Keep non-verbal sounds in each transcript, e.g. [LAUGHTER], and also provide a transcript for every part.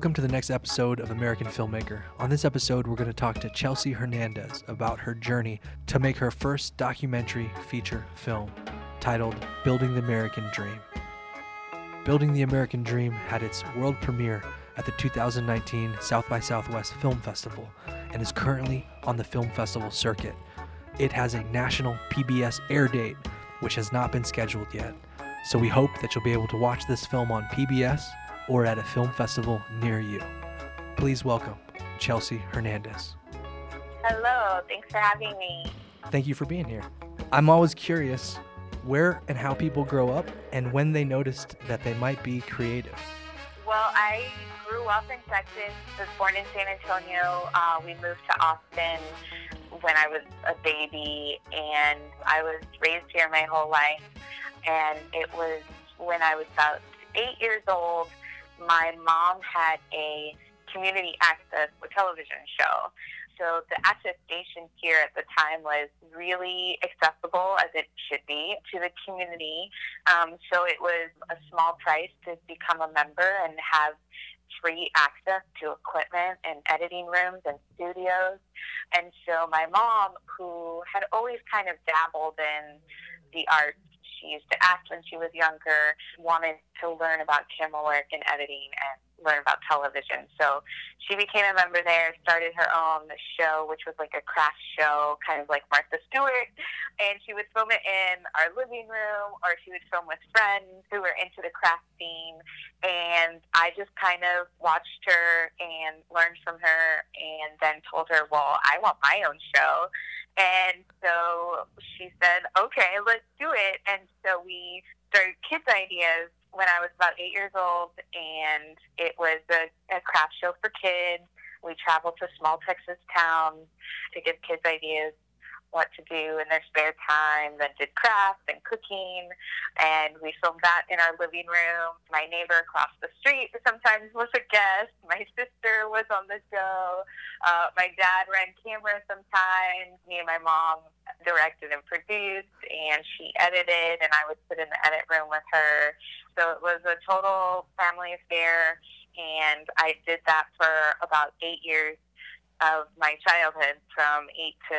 Welcome to the next episode of American Filmmaker. On this episode, we're going to talk to Chelsea Hernandez about her journey to make her first documentary feature film titled Building the American Dream. Building the American Dream had its world premiere at the 2019 South by Southwest Film Festival and is currently on the film festival circuit. It has a national PBS air date, which has not been scheduled yet. So we hope that you'll be able to watch this film on PBS or at a film festival near you. Please welcome Chelsea Hernandez. Hello, thanks for having me. Thank you for being here. I'm always curious where and how people grow up and when they noticed that they might be creative. Well, I grew up in Texas, was born in San Antonio. Uh, we moved to Austin when I was a baby, and I was raised here my whole life. And it was when I was about eight years old, my mom had a community access television show. So the access station here at the time was really accessible, as it should be, to the community. Um, so it was a small price to become a member and have free access to equipment and editing rooms and studios. And so my mom, who had always kind of dabbled in the arts, she used to act when she was younger, wanted to learn about camera work and editing and learn about television. So she became a member there, started her own show, which was like a craft show, kind of like Martha Stewart. And she would film it in our living room or she would film with friends who were into the craft scene. And I just kind of watched her and learned from her and then told her, well, I want my own show. And so she said, okay, let's do it. And so we started Kids Ideas when I was about eight years old, and it was a, a craft show for kids. We traveled to small Texas towns to give kids ideas what to do in their spare time, then did crafts and cooking, and we filmed that in our living room. My neighbor across the street sometimes was a guest. My sister was on the show. Uh, my dad ran camera sometimes. Me and my mom directed and produced, and she edited, and I would sit in the edit room with her. So it was a total family affair, and I did that for about eight years of my childhood from 8 to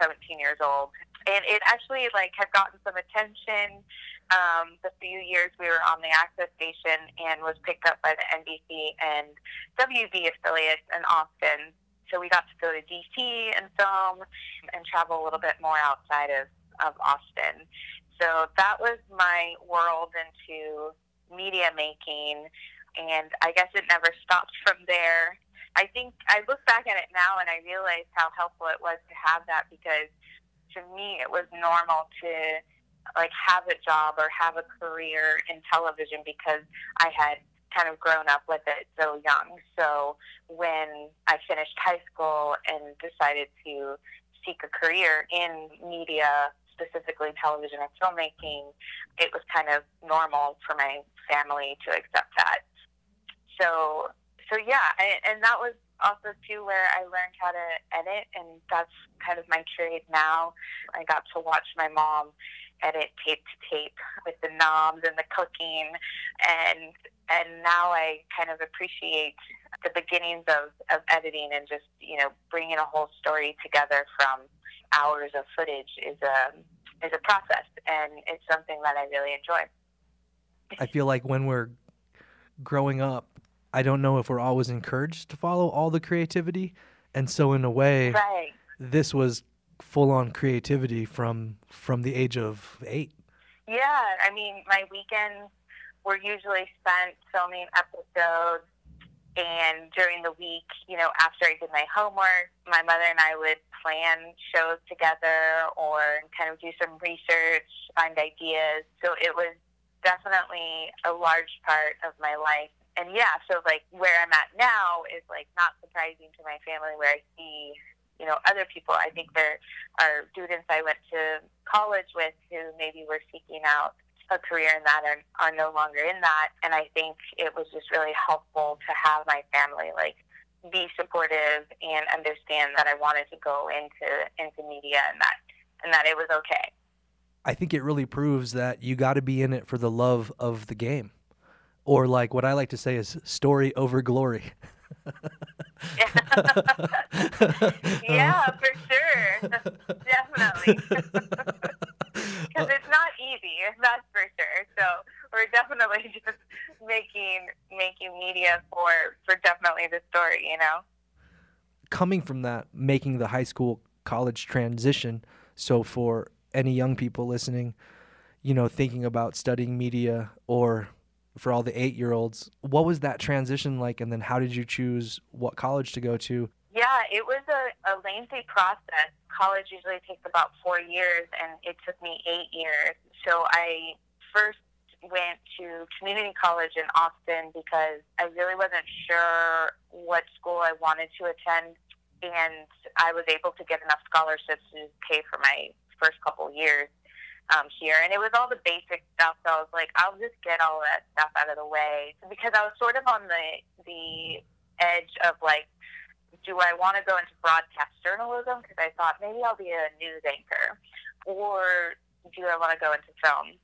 17 years old. And it actually like had gotten some attention um, the few years we were on the access station and was picked up by the NBC and WB affiliates in Austin. So we got to go to DC and film and travel a little bit more outside of, of Austin. So that was my world into media making. And I guess it never stopped [LAUGHS] from there. I think I look back at it now and I realize how helpful it was to have that because to me it was normal to like have a job or have a career in television because I had kind of grown up with it so young. So when I finished high school and decided to seek a career in media, specifically television and filmmaking, it was kind of normal for my family to accept that. So so yeah, I, and that was also too where I learned how to edit, and that's kind of my trade now. I got to watch my mom edit tape to tape with the knobs and the cooking, and and now I kind of appreciate the beginnings of, of editing and just you know bringing a whole story together from hours of footage is a is a process, and it's something that I really enjoy. I feel like when we're growing up, I don't know if we're always encouraged to follow all the creativity. And so in a way, right. this was full on creativity from from the age of eight. Yeah, I mean, my weekends were usually spent filming episodes, and during the week, you know, after I did my homework, my mother and I would plan shows together or kind of do some research, find ideas. So it was definitely a large part of my life and yeah, so like where I'm at now is like not surprising to my family where I see, you know, other people. I think there are students I went to college with who maybe were seeking out a career in that are, are no longer in that. And I think it was just really helpful to have my family like be supportive and understand that I wanted to go into into media and that and that it was okay. I think it really proves that you got to be in it for the love of the game Or like what I like to say is story over glory. [LAUGHS] [LAUGHS] yeah, oh. for sure. Definitely. [LAUGHS] Because it's not easy, that's for sure. So we're definitely [LAUGHS] just making making media for for definitely the story, you know. Coming from that, making the high school college transition. So for any young people listening, you know, thinking about studying media or for all the eight year olds. What was that transition like? And then how did you choose what college to go to? Yeah, it was a, a lengthy process. College usually takes about four years, and it took me eight years. So I first went to community college in Austin because I really wasn't sure what school I wanted to attend, and I was able to get enough scholarships to pay for my first couple years um, here, and it was all the basic stuff. So I was like, I'll just get all that stuff out of the way because I was sort of on the the edge of like, do I want to go into broadcast journalism? Because I thought maybe I'll be a news anchor, or do I want to go into film?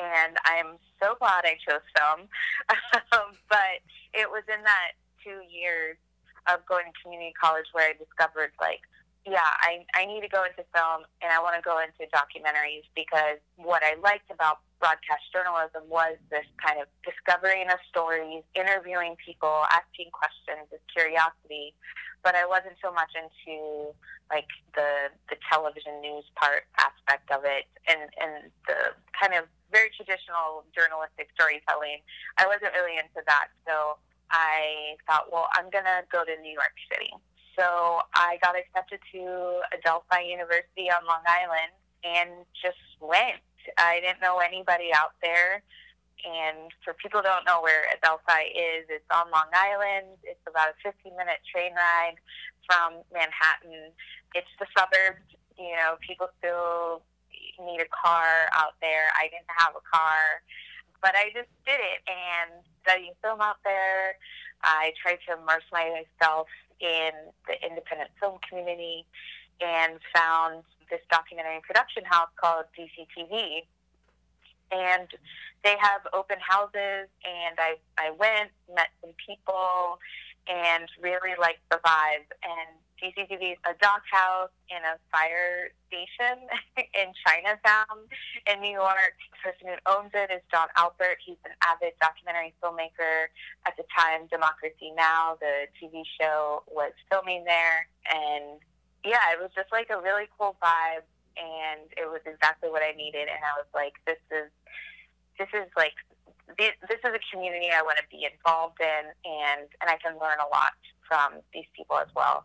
And I'm so glad I chose film, [LAUGHS] um, but it was in that two years of going to community college where I discovered like yeah, I, I need to go into film and I want to go into documentaries because what I liked about broadcast journalism was this kind of discovering of stories, interviewing people, asking questions, this curiosity. But I wasn't so much into like the the television news part aspect of it and, and the kind of very traditional journalistic storytelling. I wasn't really into that. So I thought, well, I'm going to go to New York City so I got accepted to Adelphi University on Long Island and just went. I didn't know anybody out there. And for people who don't know where Adelphi is, it's on Long Island. It's about a 15 minute train ride from Manhattan. It's the suburbs. You know, people still need a car out there. I didn't have a car, but I just did it and studying film out there. I tried to immerse myself in the independent film community and found this documentary production house called DCTV. And they have open houses, and I, I went, met some people, and really liked the vibe. And DCTV is a doc house in a fire station [LAUGHS] in Chinatown in New York. The person who owns it is Jon Alpert. He's an avid documentary filmmaker. At the time, Democracy Now!, the TV show, was filming there. And yeah, it was just like a really cool vibe. And it was exactly what I needed. And I was like, this is, this is like this is a community I want to be involved in, and and I can learn a lot from these people as well.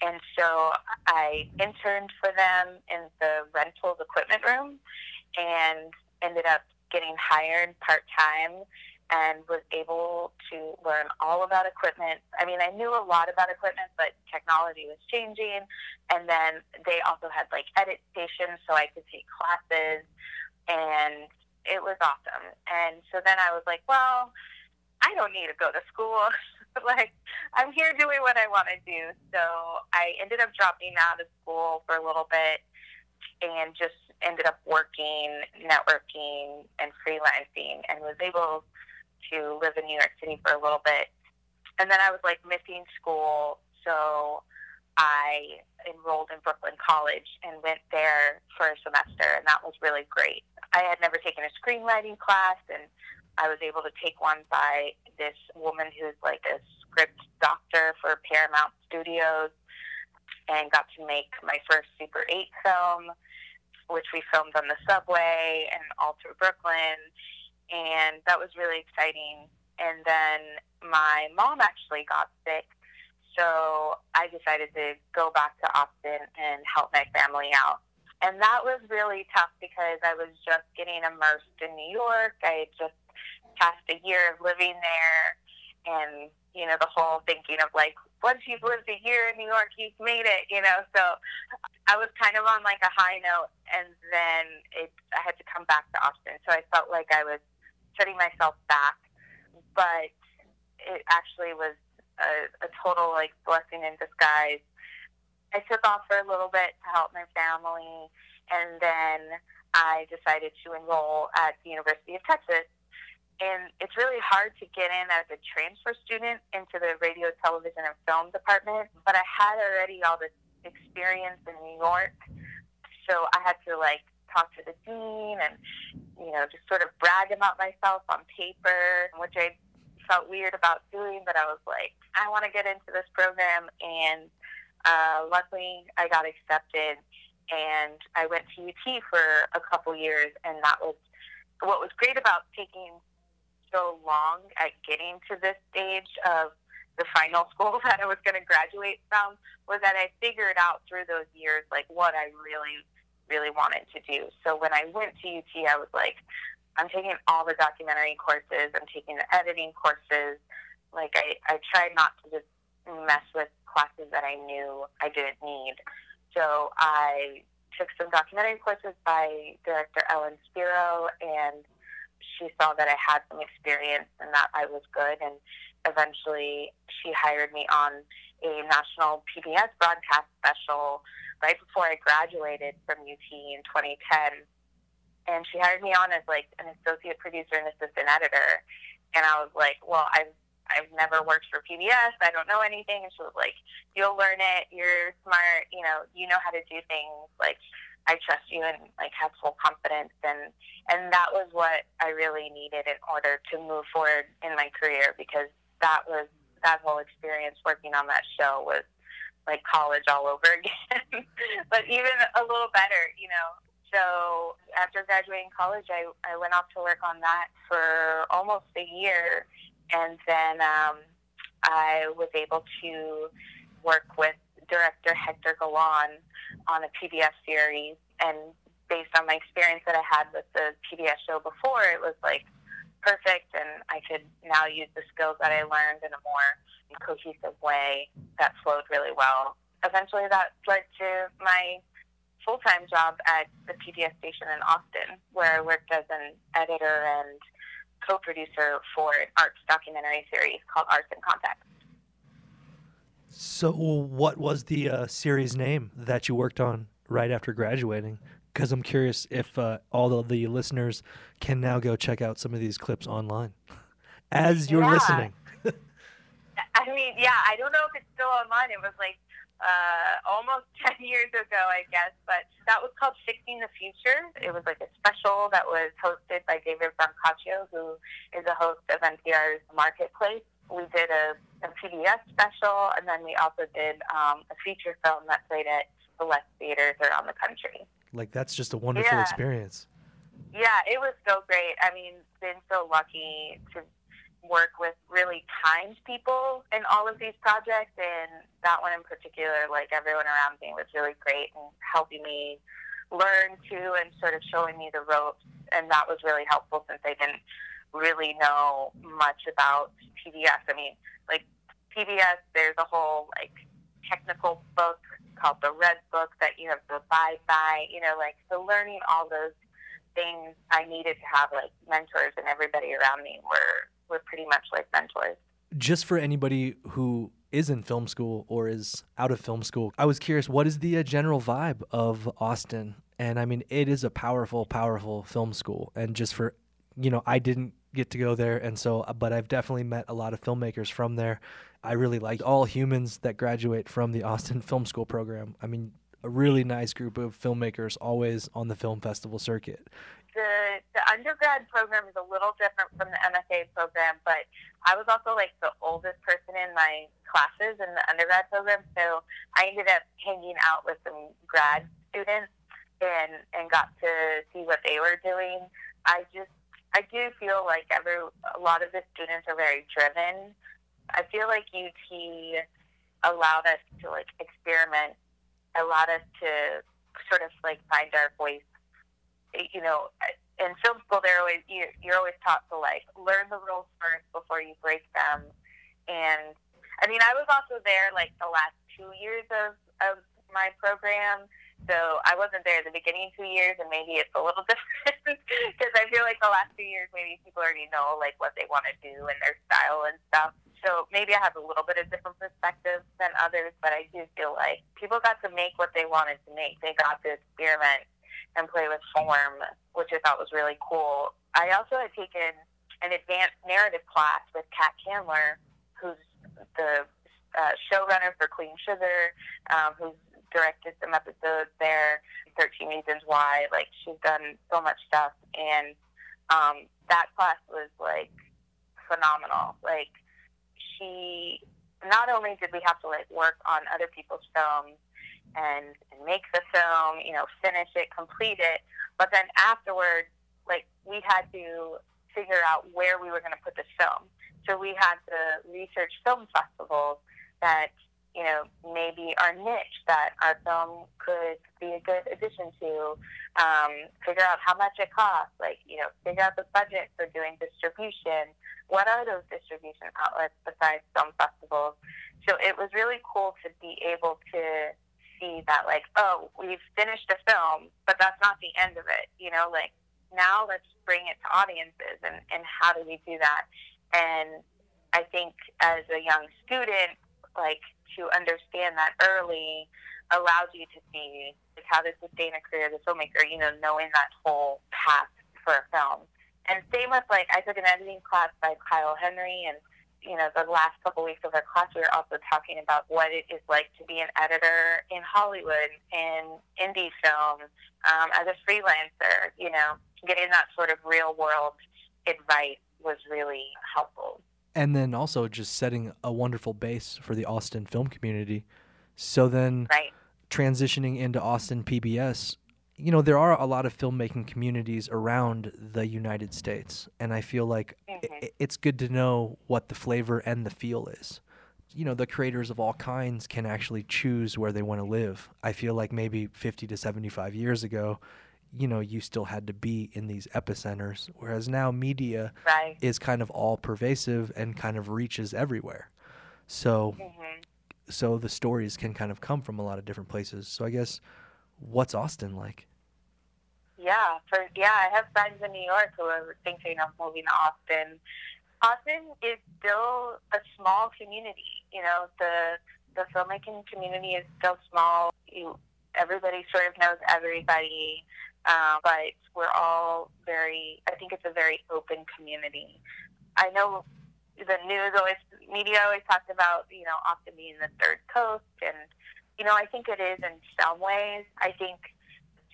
And so I interned for them in the rentals equipment room and ended up getting hired part time and was able to learn all about equipment. I mean, I knew a lot about equipment, but technology was changing. And then they also had like edit stations, so I could take classes, and it was awesome. And so then I was like, well, I don't need to go to school. [LAUGHS] [LAUGHS] like I'm here doing what I want to do. So I ended up dropping out of school for a little bit and just ended up working, networking, and freelancing, and was able to live in New York City for a little bit. And then I was like missing school, so I enrolled in Brooklyn College and went there for a semester, and that was really great. I had never taken a screenwriting class, and I was able to take one by this woman who's like a script doctor for Paramount Studios and got to make my first Super 8 film, which we filmed on the subway and all through Brooklyn. And that was really exciting. And then my mom actually got sick. So I decided to go back to Austin and help my family out. And that was really tough because I was just getting immersed in New York. I had just passed a year of living there and you know the whole thinking of like once you've lived a year in New York, you've made it, you know. So I was kind of on like a high note, and then it I had to come back to Austin. So I felt like I was setting myself back, but it actually was a, a total like blessing in disguise. I took off for a little bit to help my family, and then I decided to enroll at the University of Texas and it's really hard to get in as a transfer student into the radio, television, and film department. But I had already all this experience in New York, so I had to like talk to the dean and you know just sort of brag about myself on paper, which I felt weird about doing. But I was like, I want to get into this program, and uh, luckily I got accepted. And I went to UT for a couple years, and that was what was great about taking so long at getting to this stage of the final [LAUGHS] school that I was going to graduate from was that I figured out through those years like what I really really wanted to do. So when I went to UT, I was like, I'm taking all the documentary courses. I'm taking the editing courses. Like I, I tried not to just mess with classes that I knew I didn't need. So I took some documentary courses by director Ellen Spiro and she saw that I had some experience and that I was good. And eventually she hired me on a national PBS broadcast special right before I graduated from UT in 2010. And she hired me on as like an associate producer and assistant editor. And I was like, well, I've I've never worked for PBS. I don't know anything. And she was like, you'll learn it. You're smart. You know, you know how to do things. Like, I trust you and like have full confidence and and that was what I really needed in order to move forward in my career because that was that whole experience working on that show was like college all over [LAUGHS] again but even a little better you know? So after graduating college I, I went off to work on that for almost a year and then um, I was able to work with director Hector Galan on a PBS series, and based on my experience that I had with the PBS show before, it was like perfect, and I could now use the skills that I learned in a more cohesive way that flowed really well. Eventually, that led to my full time job at the PBS station in Austin, where I worked as an editor and co producer for an arts documentary series called Arts in Context. So, what was the uh, series name that you worked on right after graduating? Because I'm curious if uh, all of the listeners can now go check out some of these clips online [LAUGHS] as you're yeah. listening. [LAUGHS] I mean, yeah, I don't know if it's still online. It was like uh, almost [LAUGHS] 10 years ago, I guess, but that was called Fixing the Future. It was like a special that was hosted by David Brancaccio, who is a host of NPR's Marketplace we did a, a PBS special, and then we also did um, a feature film that played at select theaters around the country. Like that's just a wonderful Yeah. experience. Yeah, it was so great. I mean, been so lucky to work with really kind people in all of these projects, and that one in particular, like everyone around me was really great and helping me learn too, and sort of showing me the ropes, and that was really helpful since I didn't really know much about PBS. I mean, like PBS, there's a whole like technical book called the Red Book that you have to abide by. You know, like so learning all those things, I needed to have like mentors, and everybody around me were were pretty much like mentors. Just for anybody who is in film school or is out of film school, I was curious, what is the uh, general vibe of Austin? And I mean, it is a powerful, powerful film school. And just for, you know, I didn't get to go there. And so, uh, but I've definitely met a lot of filmmakers from there. I really like all humans that graduate from the Austin [LAUGHS] Film School program. I mean, a really nice group of filmmakers always on the film festival circuit. the the undergrad program is a little different from the MFA program, but I was also like the oldest person in my classes in the undergrad program, so I ended up hanging out with some grad students and and got to see what they were doing. I just I do feel like every a lot of the students are very driven. I feel like UT allowed us to like experiment, allowed us to sort of like find our voice you know, in film school, they're always you're, you're always taught to like learn the rules first before you break them. And I mean, I was also there like the last two years of of my program, so I wasn't there at the beginning two years, and maybe it's a little [LAUGHS] different because I feel like the last two years maybe people already know like what they want to do and their style and stuff. So maybe I have a little bit of different perspective than others, but I do feel like people got to make what they wanted to make. They got to experiment and play with form, which I thought was really cool. I also had taken an advanced narrative class with Kat Candler, who's the uh, showrunner for Queen Sugar, um, who's directed some episodes there, 13 Reasons Why. Like, she's done so much stuff. And um, that class was, like, phenomenal. Like, she, not only did we have to, like, work on other people's films and, and make the film, you know, finish it, complete it, but then afterwards, like, we had to figure out where we were going to put this film. So we had to research film festivals that you know maybe our niche that our film could be a good addition to. Um, figure out how much it costs. Like you know, figure out the budget for doing distribution. What are those distribution outlets besides film festivals? So it was really cool to be able to see that like oh we've finished a film, but that's not the end of it. You know, like now let's bring it to audiences and, and how do we do that? And I think as a young student, like to understand that early allows you to see like, how to sustain a career as a filmmaker, you know, knowing that whole path for a film. And same with like I took an editing class by Kyle Henry and you know, the last couple weeks of our class, we were also talking about what it is like to be an editor in Hollywood, in indie film, um, as a freelancer. You know, getting that sort of real world advice was really helpful. And then also just setting a wonderful base for the Austin film community. So then, right. transitioning into Austin PBS, you know, there are a lot of filmmaking communities around the United States, and I feel like mm-hmm. it's good to know what the flavor and the feel is. You know, the creators of all kinds can actually choose where they want to live. I feel like maybe 50 to 75 years ago, you know, you still had to be in these epicenters, whereas now media right. is kind of all pervasive and kind of reaches everywhere. So, mm-hmm. so the stories can kind of come from a lot of different places. So I guess, what's Austin like? Yeah, for yeah, I have friends in New York who are thinking of moving to Austin. Austin is still a small community. You know, the the filmmaking community is still small. You, everybody sort of knows everybody, uh, but we're all very. I think it's a very open community. I know the news always, media always talks about you know Austin being the third coast, and you know I think it is in some ways. I think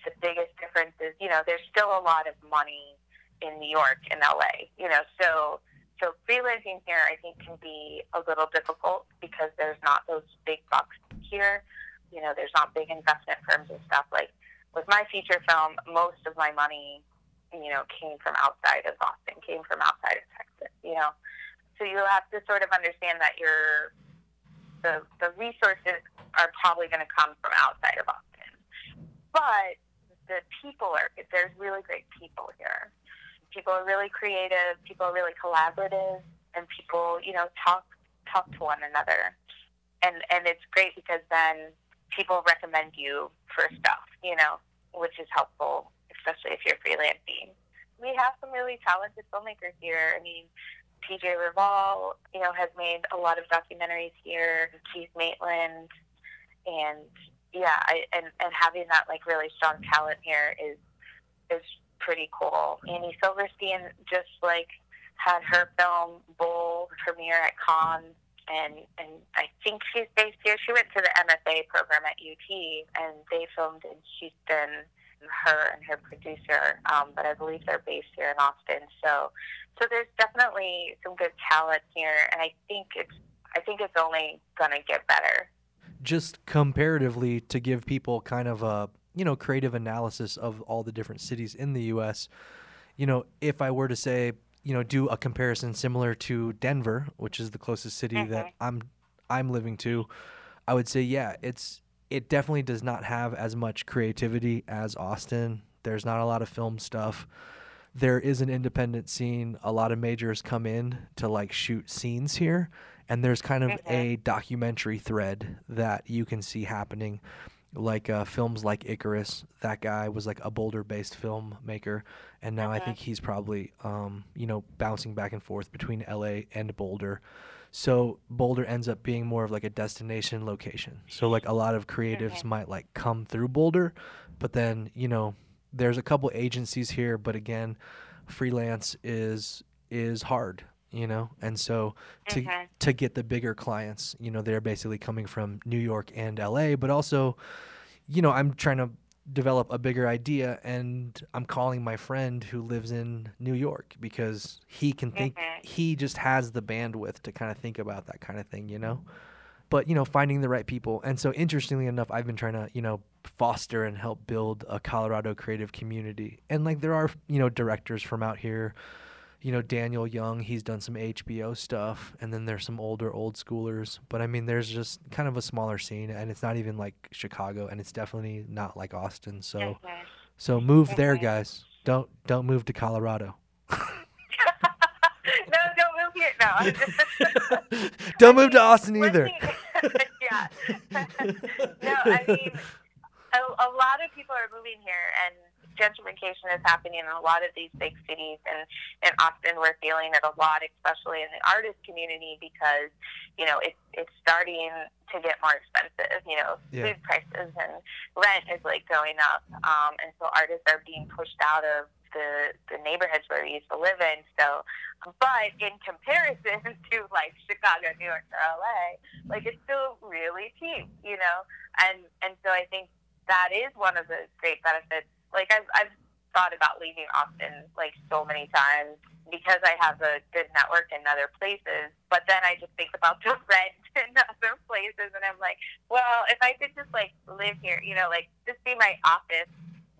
the biggest difference is, you know, there's still a lot of money in New York and LA, you know, so so freelancing here I think can be a little difficult because there's not those big bucks here. You know, there's not big investment firms and stuff. Like with my feature film, most of my money, you know, came from outside of Austin, came from outside of Texas, you know. So you have to sort of understand that your the the resources are probably going to come from outside of Austin. But the people are there's really great people here. People are really creative. People are really collaborative, and people you know talk talk to one another, and and it's great because then people recommend you for stuff, you know, which is helpful, especially if you're freelancing. We have some really talented filmmakers here. I mean, PJ Raval, you know, has made a lot of documentaries here. Keith Maitland, and yeah, I, and and having that like really strong talent here is is pretty cool. Annie Silverstein just like had her film Bull premiere at Cannes, and and I think she's based here. She went to the MFA program at UT, and they filmed in Houston. Her and her producer, um, but I believe they're based here in Austin. So, so there's definitely some good talent here, and I think it's I think it's only gonna get better just comparatively to give people kind of a you know creative analysis of all the different cities in the U.S. You know, if I were to say you know do a comparison similar to Denver, which is the closest city mm-hmm. that I'm I'm living to, I would say yeah, it's it definitely does not have as much creativity as Austin. There's not a lot of film stuff. There is an independent scene. A lot of majors come in to like shoot scenes here and there's kind of mm-hmm. a documentary thread that you can see happening like uh, films like Icarus. That guy was like a Boulder-based filmmaker, and now I think he's probably um, you know bouncing back and forth between L.A. and Boulder. So Boulder ends up being more of like a destination location. So like a lot of creatives mm-hmm. might like come through Boulder, but then you know there's a couple agencies here, but again, freelance is is hard, you know, and so to Mhm. to get the bigger clients, you know, they're basically coming from New York and LA, but also, you know, I'm trying to develop a bigger idea and I'm calling my friend who lives in New York because he can think Mhm. he just has the bandwidth to kind of think about that kind of thing, you know. But, you know, finding the right people. And so interestingly enough, I've been trying to, you know, foster and help build a Colorado creative community. And like there are, you know, directors from out here you know Daniel Young, he's done some HBO stuff, and then there's some older old schoolers. But I mean, there's just kind of a smaller scene, and it's not even like Chicago, and it's definitely not like Austin. So, Mhm. so move there, Mhm. guys. Don't don't move to Colorado. [LAUGHS] no, don't move here. No. Just- [LAUGHS] don't move to Austin either. [LAUGHS] yeah. no, I mean, a, a lot of people are moving here, and gentrification is happening in a lot of these big cities. And in Austin, we're feeling it a lot, especially in the artist community, because you know it's it's starting to get more expensive. You know, Yeah. food prices and rent is like going up, um, and so artists are being pushed out of the the neighborhoods where we used to live in. So, but in comparison [LAUGHS] to like Chicago, New York, or LA, like it's still really cheap, you know. And and so I think that is one of the great benefits. Like I've I've thought about leaving Austin like so many times because I have a good network in other places. But then I just think about [LAUGHS] the rent in other places, and I'm like, well, if I could just like live here, you know, like just be my office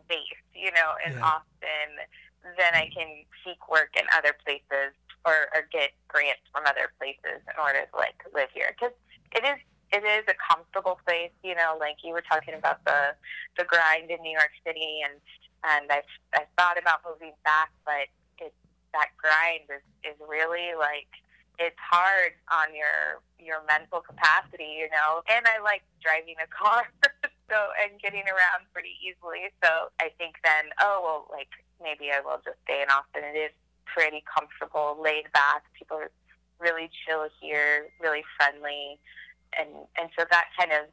base, you know, in Yeah. Austin, then I can seek work in other places or, or get grants from other places in order to like live here because it is it is a comfortable place. You know, like you were talking about the the grind in New York City, and and I've I've thought about moving back, but it that grind is is really like it's hard on your your mental capacity, you know. And I like driving a [LAUGHS] car, so and getting around pretty easily. So I think then, oh well, like maybe I will just stay in Austin. It is pretty comfortable, laid back. People are really chill here, really friendly, and and so that kind of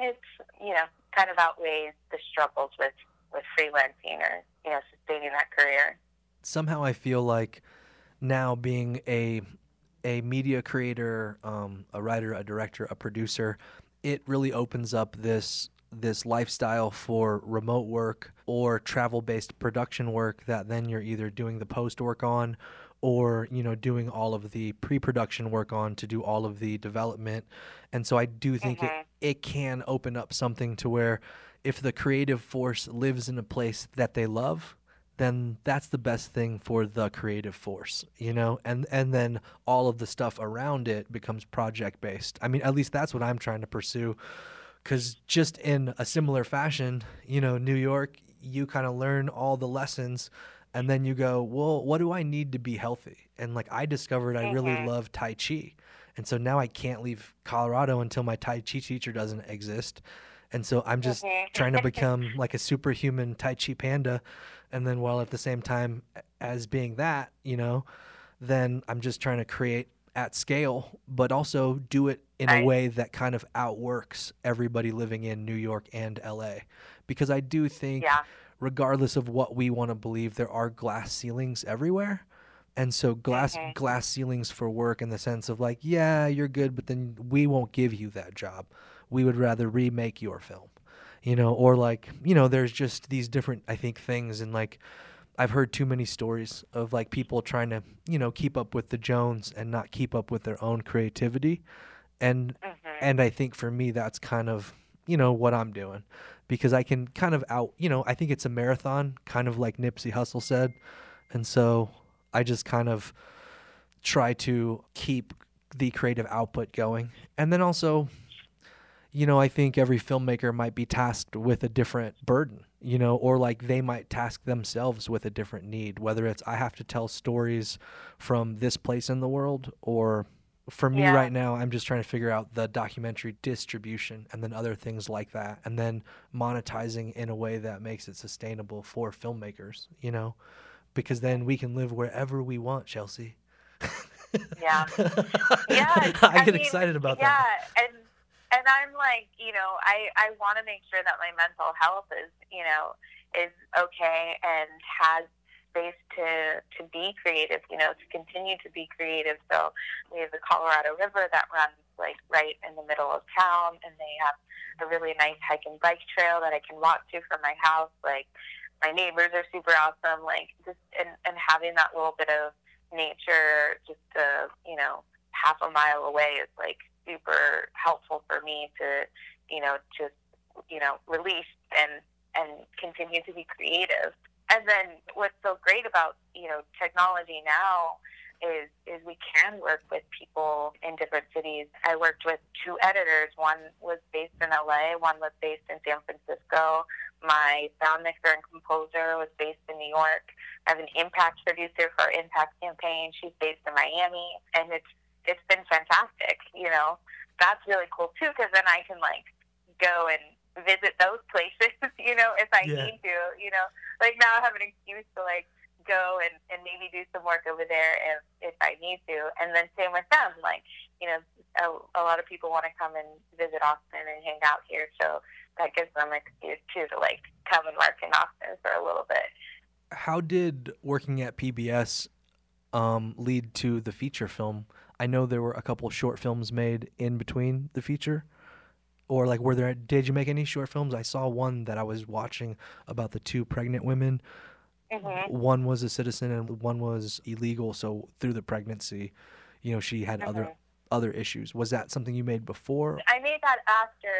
it's you know kind of outweighs the struggles with with freelancing or you know sustaining that career. Somehow I feel like now being a a media creator, um, a writer, a director, a producer, it really opens up this this lifestyle for remote work or travel based production work that then you're either doing the post work on or you know doing all of the pre-production work on to do all of the development. And so i do think Mhm. it, it can open up something to where if the creative force lives in a place that they love then that's the best thing for the creative force you know? And and then all of the stuff around it becomes project based i mean at least that's what i'm trying to pursue. Because just in a similar fashion you know new york you kind of learn all the lessons and then you go well what do i need to be healthy and like i discovered i really Mhm. love tai chi and so now i can't leave colorado until my tai chi teacher doesn't exist and so i'm just Mhm. trying to [LAUGHS] become like a superhuman tai chi panda and then while at the same time as being that you know then i'm just trying to create at scale but also do it in a way that kind of outworks everybody living in new york and la because i do think yeah. Regardless of what we want to believe there are glass ceilings everywhere. And so glass Mhm. glass ceilings for work in the sense of like yeah you're good but then we won't give you that job. We would rather remake your film. You know or like you know there's just these different i think things and like i've heard too many stories of like people trying to you know keep up with the jones and not keep up with their own creativity. And Mhm. and I think for me that's kind of you know what I'm doing because I can kind of out you know I think it's a marathon kind of like Nipsey Hussle said. And so I just kind of try to keep the creative output going. And then also you know I think every filmmaker might be tasked with a different burden you know or like they might task themselves with a different need whether it's I have to tell stories from this place in the world or for me Yeah. right now i'm just trying to figure out the documentary distribution and then other things like that and then monetizing in a way that makes it sustainable for filmmakers you know because then we can live wherever we want chelsea Yeah. [LAUGHS] Yeah, i get mean, excited about yeah, that Yeah. and and I'm like, you know, I I want to make sure that my mental health is, you know, is okay and has space to to be creative, you know, to continue to be creative. So we have the Colorado River that runs like right in the middle of town, and they have a really nice hike and bike trail that I can walk to from my house. Like my neighbors are super awesome. Like just and and having that little bit of nature just a you know half a mile away is like super helpful for me to you know just you know release and and continue to be creative. And then what's so great about you know technology now is is we can work with people in different cities. I worked with two editors. One was based in LA, one was based in San Francisco. My sound mixer and composer was based in New York. I have an impact producer for our impact campaign. She's based in Miami, and it's it's been fantastic. You know, that's really cool too because then I can like go and visit those places. [LAUGHS] You know, if I yeah. need to. You know, like now I have an excuse to like go and, and maybe do some work over there if, if I need to. And then same with them. Like, you know, a, a lot of people want to come and visit Austin and hang out here. So that gives them an excuse too to like come and work in Austin for a little bit. How did working at PBS um, lead to the feature film? I know there were a couple short films made in between the feature or like were there did you make any short films i saw one that i was watching about the two pregnant women Mm-hmm. One was a citizen and one was illegal. So through the pregnancy, you know, she had mm-hmm. other other issues. Was that something you made before? I made that after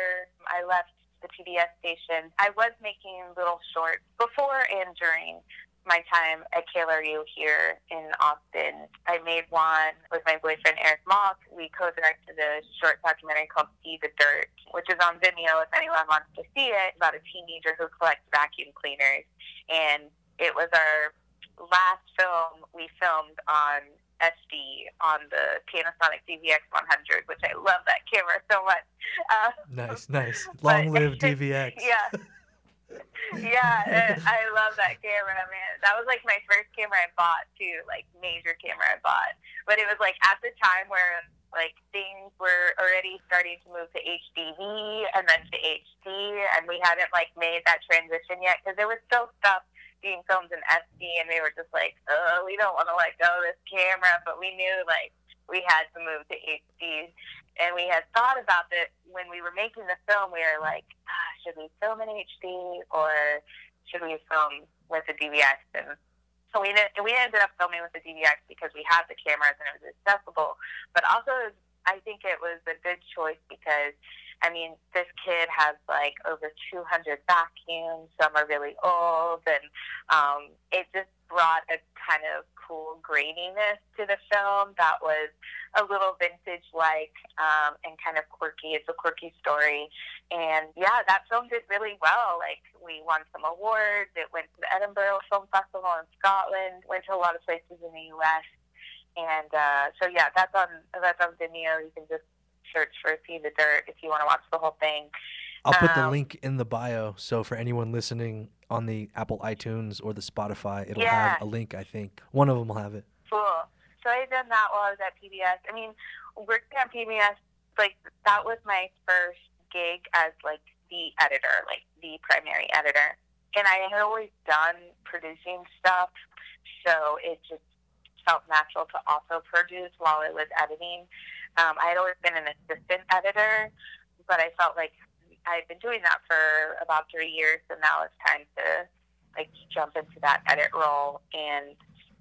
I left the PBS station. I was making little shorts before and during my time at KLRU here in Austin. I made one with my boyfriend Eric Mock. We co-directed a short documentary called See the Dirt, which is on Vimeo if anyone wants to see it, about a teenager who collects vacuum cleaners. And it was our last film we filmed on SD on the Panasonic DVX 100, which I love that camera so much. Uh, nice, nice. [LAUGHS] Long live DVX. [LAUGHS] yeah. Yeah, I love that camera, man. That was like my first camera I bought too, like major camera I bought. But it was like at the time where like things were already starting to move to HDV and then to HD, and we hadn't like made that transition yet because there was still stuff being filmed in SD, and we were just like, oh, we don't want to let go of this camera, but we knew like we had to move to HD. And we had thought about it when we were making the film. We were like, ah, should we film in HD or should we film with the DVX? And so we we ended up filming with the DVX because we had the cameras and it was accessible. But also, I think it was a good choice because I mean, this kid has like over 200 vacuums. Some are really old, and um, it just brought a kind of cool graininess to the film that was a little vintage-like um, and kind of quirky. It's a quirky story, and yeah, that film did really well. Like we won some awards. It went to the Edinburgh Film Festival in Scotland. Went to a lot of places in the U.S. And uh, so yeah, that's on that's on Vimeo. You can just search for See the Dirt if you want to watch the whole thing. I'll put the um, link in the bio. So for anyone listening on the Apple iTunes or the Spotify, it'll yeah. have a link. I think one of them will have it. Cool. So I did that while I was at PBS. I mean, working at PBS, like that was my first gig as like the editor, like the primary editor. And I had always done producing stuff, so it just felt natural to also produce while I was editing. Um, I had always been an assistant editor, but I felt like I had been doing that for about three years, so now it's time to like jump into that edit role. And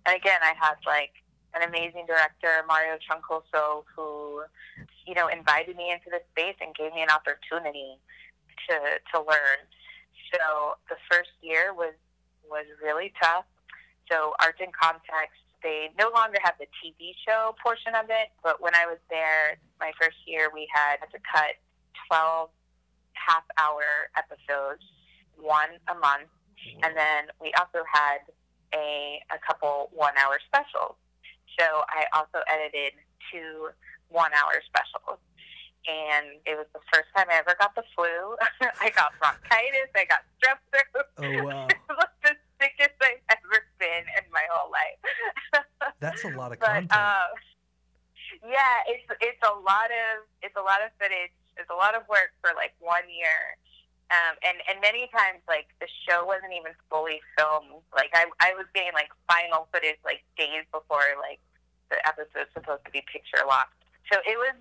and again, I had like an amazing director, Mario Troncoso, who you know invited me into the space and gave me an opportunity to to learn. So the first year was was really tough. So Arts in Context they no longer have the TV show portion of it, but when I was there my first year, we had to cut 12 half hour episodes, one a month, and then we also had a, a couple one hour specials. So I also edited two one hour specials. And it was the first time I ever got the flu. [LAUGHS] I got bronchitis. I got strep throat. Oh, wow. [LAUGHS] it was the sickest I've ever been in my whole life. [LAUGHS] That's a lot of but, content. Uh, yeah, it's it's a lot of it's a lot of footage. It's a lot of work for like one year, Um, and and many times like the show wasn't even fully filmed. Like I I was getting like final footage like days before like the episode's supposed to be picture locked. So it was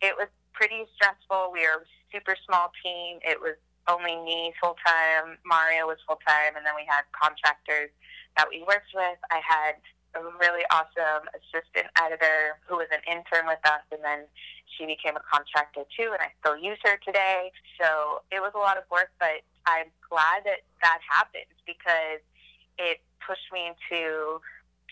it was pretty stressful. We were a super small team. It was only me full time. Mario was full time, and then we had contractors that we worked with. I had a really awesome assistant editor who was an intern with us, and then she became a contractor too, and I still use her today. So it was a lot of work, but I'm glad that that happened because it pushed me to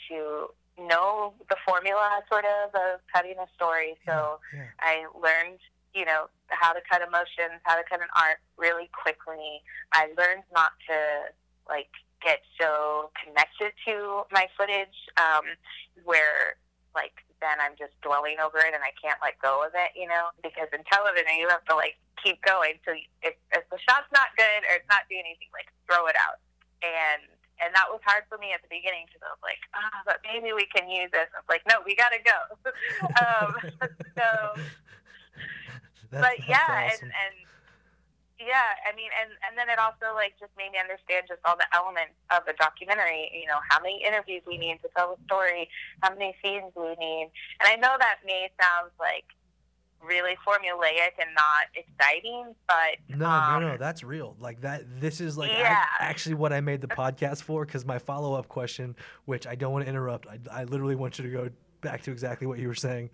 to know the formula sort of of cutting a story. So yeah, yeah. I learned, you know, how to cut emotions, how to cut an art really quickly. I learned not to like get so connected to my footage um, where like then I'm just dwelling over it and I can't let go of it, you know, because in television you have to like keep going. So if, if the shot's not good or it's not doing anything, like throw it out. And and that was hard for me at the beginning because I was like, ah, oh, but maybe we can use this. I was like, no, we got to go. [LAUGHS] um, [LAUGHS] so, [LAUGHS] but yeah, awesome. and and yeah, I mean, and and then it also like just made me understand just all the elements of a documentary. You know, how many interviews we need to tell a story, how many scenes we need, and I know that may sound like really formulaic and not exciting, but no, um, no, no, that's real. Like that, this is like yeah. I, actually what I made the podcast for. Because my follow up question, which I don't want to interrupt, I, I literally want you to go back to exactly what you were saying.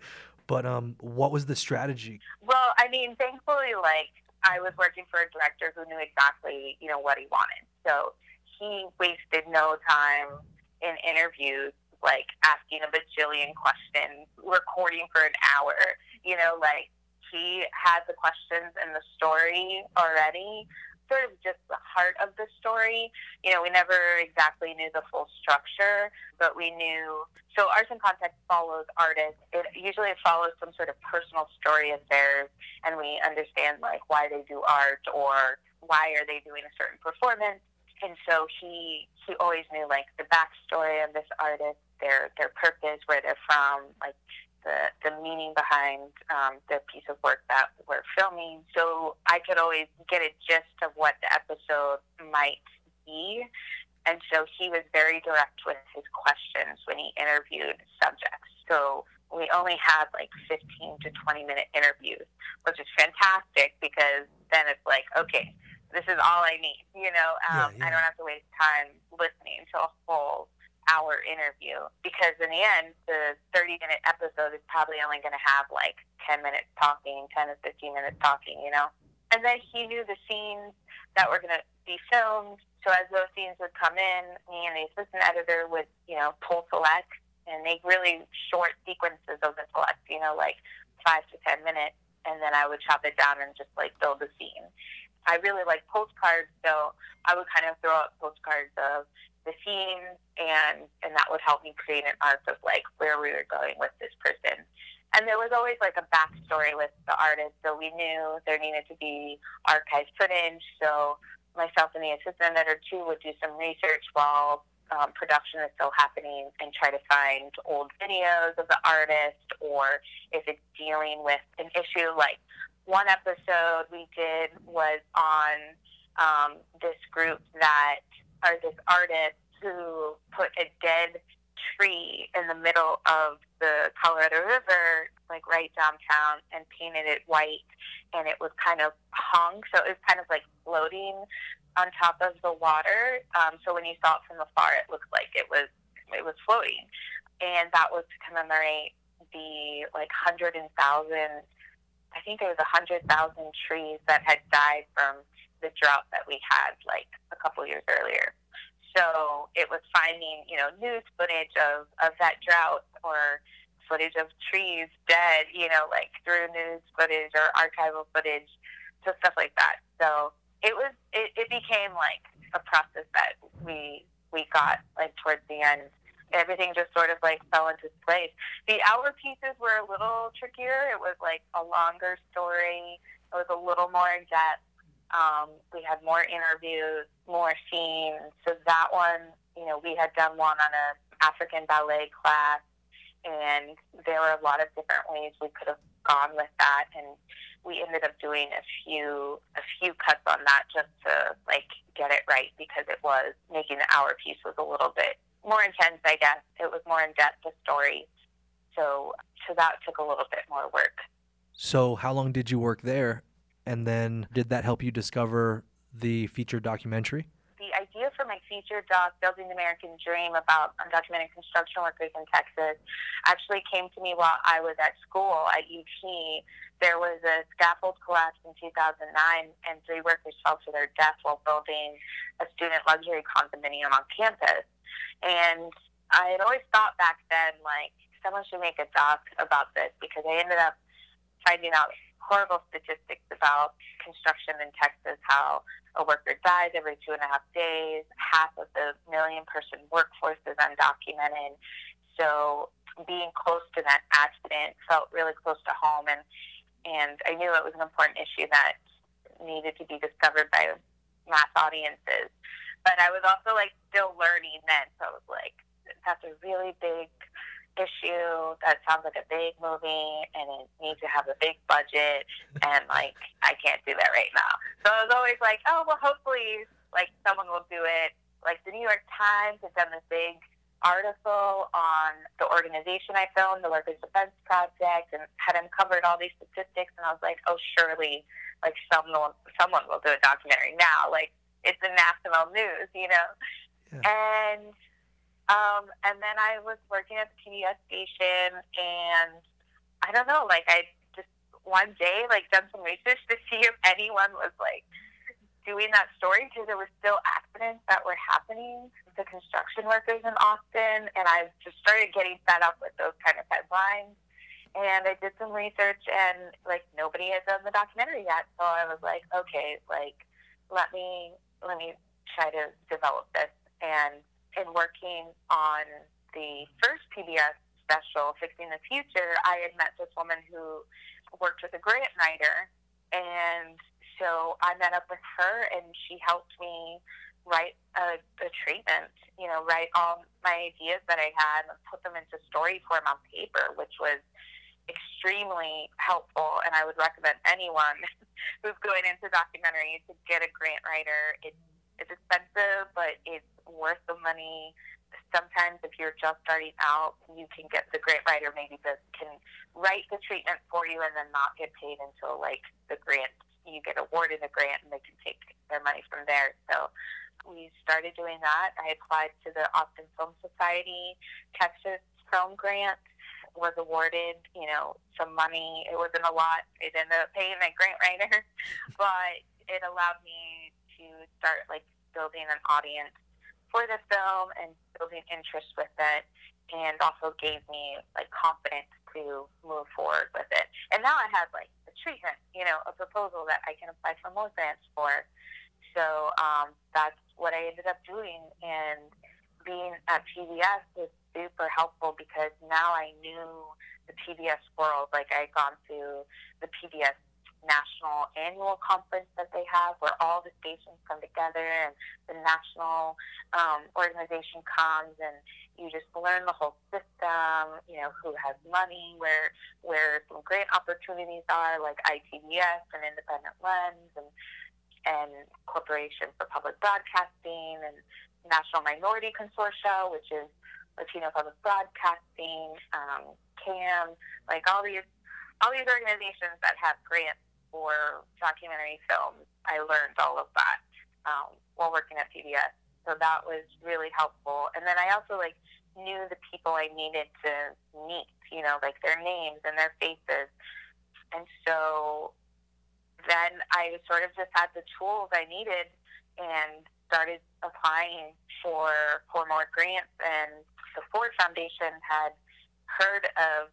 But um, what was the strategy? Well, I mean, thankfully, like I was working for a director who knew exactly, you know, what he wanted. So he wasted no time in interviews, like asking a bajillion questions, recording for an hour. You know, like he had the questions and the story already sort of just the heart of the story. You know, we never exactly knew the full structure, but we knew. So Arts in Context follows artists. It usually follows some sort of personal story of theirs, and we understand like why they do art or why are they doing a certain performance. And so he he always knew like the backstory of this artist, their their purpose, where they're from, like the, the meaning behind um, the piece of work that we're filming. So I could always get a gist of what the episode might be. And so he was very direct with his questions when he interviewed subjects. So we only had like 15 to 20 minute interviews, which is fantastic because then it's like, okay, this is all I need. You know, um, yeah, yeah. I don't have to waste time listening to a whole hour interview because in the end, the 30 minute episode is probably only going to have like 10 minutes talking, 10 to 15 minutes talking, you know? And then he knew the scenes that were going to be filmed. So as those scenes would come in, me and the assistant editor would, you know, pull select and make really short sequences of the select, you know, like five to 10 minutes. And then I would chop it down and just like build a scene. I really like postcards, so I would kind of throw out postcards of the scenes and and that would help me create an arc of like where we were going with this person. And there was always like a backstory with the artist so we knew there needed to be archived footage. So myself and the assistant editor too would do some research while um, production is still happening and try to find old videos of the artist or if it's dealing with an issue. Like one episode we did was on um, this group that are this artist who put a dead tree in the middle of the Colorado River, like right downtown, and painted it white, and it was kind of hung, so it was kind of like floating on top of the water. Um, so when you saw it from afar, it looked like it was it was floating, and that was to commemorate the like hundred and thousand. I think there was a hundred thousand trees that had died from the drought that we had like a couple years earlier. So it was finding, you know, news footage of, of that drought or footage of trees dead, you know, like through news footage or archival footage, so stuff like that. So it was, it, it became like a process that we, we got like towards the end. Everything just sort of like fell into place. The hour pieces were a little trickier. It was like a longer story. It was a little more in depth um, we had more interviews, more scenes. So that one, you know, we had done one on a African ballet class, and there were a lot of different ways we could have gone with that, and we ended up doing a few a few cuts on that just to like get it right because it was making the hour piece was a little bit more intense, I guess. It was more in depth the story. So so that took a little bit more work. So how long did you work there? And then did that help you discover the feature documentary? The idea for my feature doc, Building the American Dream, about undocumented construction workers in Texas, actually came to me while I was at school at UT. There was a scaffold collapse in 2009, and three workers fell to their death while building a student luxury condominium on campus. And I had always thought back then, like, someone should make a doc about this because I ended up finding out horrible statistics about construction in Texas, how a worker dies every two and a half days. Half of the million person workforce is undocumented. So being close to that accident felt really close to home, and and I knew it was an important issue that needed to be discovered by mass audiences. But I was also like still learning then, so I was like, that's a really big issue that sounds like a big movie and it needs to have a big budget and [LAUGHS] like I can't do that right now. So I was always like, oh well hopefully like someone will do it. Like the New York Times has done this big article on the organization I filmed, the Workers Defense Project, and had uncovered all these statistics and I was like, oh surely like someone someone will do a documentary now. Like it's the national news, you know? Yeah. And um, and then I was working at the PBS station, and I don't know, like I just one day like done some research to [LAUGHS] see if anyone was like doing that story because there were still accidents that were happening to construction workers in Austin, and I just started getting fed up with those kind of headlines. And I did some research, and like nobody had done the documentary yet, so I was like, okay, like let me let me try to develop this and in working on the first PBS special, Fixing the Future, I had met this woman who worked with a grant writer. And so I met up with her and she helped me write a, a treatment, you know, write all my ideas that I had and put them into story form on paper, which was extremely helpful. And I would recommend anyone [LAUGHS] who's going into documentary to get a grant writer. It's expensive, but it's worth the money. Sometimes, if you're just starting out, you can get the grant writer maybe that can write the treatment for you and then not get paid until like the grant you get awarded a grant and they can take their money from there. So we started doing that. I applied to the Austin Film Society Texas Film Grant, was awarded, you know, some money. It wasn't a lot. It ended up paying my grant writer, [LAUGHS] but it allowed me to start like building an audience for the film and building interest with it and also gave me like confidence to move forward with it. And now I have like a treatment, you know, a proposal that I can apply for more grants for. So um, that's what I ended up doing. And being at PBS was super helpful because now I knew the PBS world. Like I had gone to the PBS national annual conference that they have where all the stations come together and the national um, organization comes and you just learn the whole system, you know, who has money, where where some great opportunities are like ITVS and Independent Lens and and Corporation for Public Broadcasting and National Minority Consortia, which is Latino Public Broadcasting, um, CAAM, like all these all these organizations that have grants for documentary films. I learned all of that um, while working at PBS, so that was really helpful. And then I also like knew the people I needed to meet, you know, like their names and their faces, and so then I sort of just had the tools I needed and started applying for for more grants. And the Ford Foundation had heard of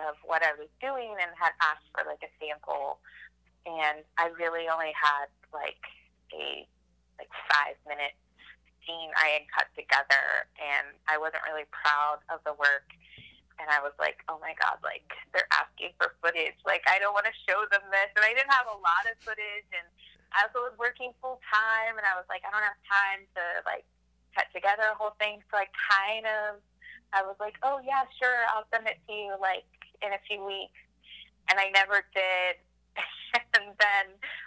of what I was doing and had asked for like a sample and I really only had like a like five minute scene I had cut together, and I wasn't really proud of the work. And I was like, oh my god, like they're asking for footage. Like I don't want to show them this, and I didn't have a lot of footage, and I also was working full time, and I was like, I don't have time to like cut together a whole thing. So I kind of, I was like, oh yeah, sure, I'll send it to you like in a few weeks, and I never did [LAUGHS] And then,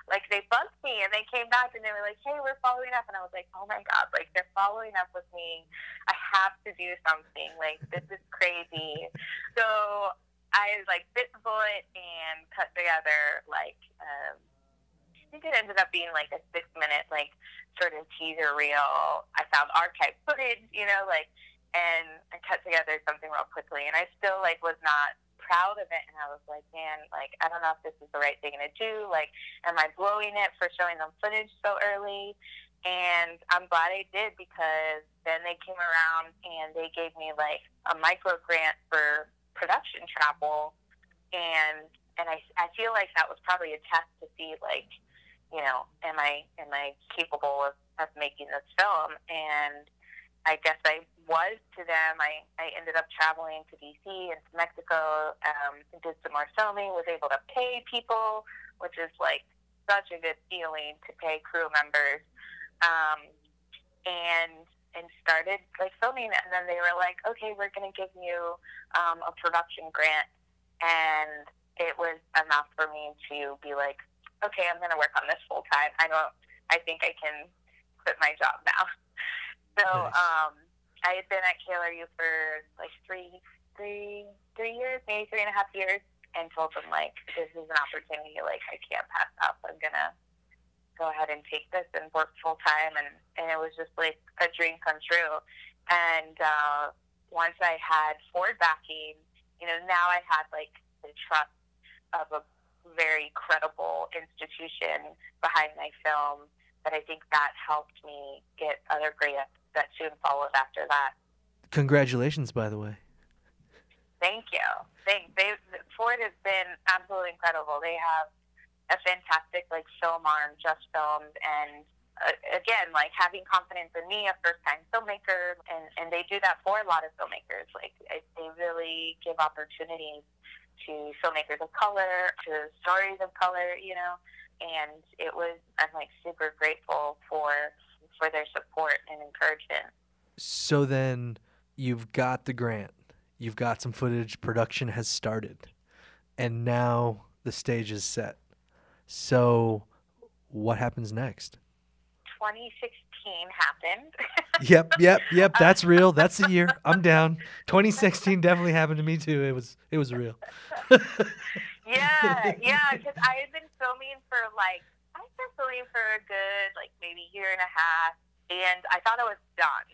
like, they bugged me and they came back and they were like, hey, we're following up. And I was like, oh my God, like, they're following up with me. I have to do something. Like, this is crazy. So I, like, bit the bullet and cut together, like, um, I think it ended up being like a six minute, like, sort of teaser reel. I found archive footage, you know, like, and I cut together something real quickly. And I still, like, was not proud of it and I was like, man, like I don't know if this is the right thing to do. Like, am I blowing it for showing them footage so early? And I'm glad I did because then they came around and they gave me like a micro grant for production travel and and I, I feel like that was probably a test to see like, you know, am I am I capable of, of making this film and I guess I was to them. I, I ended up traveling to DC and to Mexico, um, did some more filming, was able to pay people, which is like such a good feeling to pay crew members. Um, and and started like filming and then they were like, Okay, we're gonna give you um, a production grant and it was enough for me to be like, Okay, I'm gonna work on this full time. I don't I think I can quit my job now. [LAUGHS] So nice. um, I had been at KLRU for like three, three, three years, maybe three and a half years, and told them like, this is an opportunity. Like I can't pass up. I'm gonna go ahead and take this and work full time. And and it was just like a dream come true. And uh, once I had Ford backing, you know, now I had like the trust of a very credible institution behind my film. But I think that helped me get other grants that soon followed after that. Congratulations, by the way. Thank you. Thank they Ford has been absolutely incredible. They have a fantastic like film arm, JustFilms, and uh, again, like having confidence in me, a first time filmmaker, and and they do that for a lot of filmmakers. Like they really give opportunities to filmmakers of color, to stories of color, you know. And it was I'm like super grateful for for their support and encouragement. So then you've got the grant, you've got some footage, production has started, and now the stage is set. So what happens next? 2016 happened. [LAUGHS] yep, yep, yep. [LAUGHS] That's real. That's the year. I'm down. 2016 definitely happened to me too. It was it was real. [LAUGHS] yeah, yeah. Because I had been filming for like filming for a good like maybe year and a half, and I thought I was done.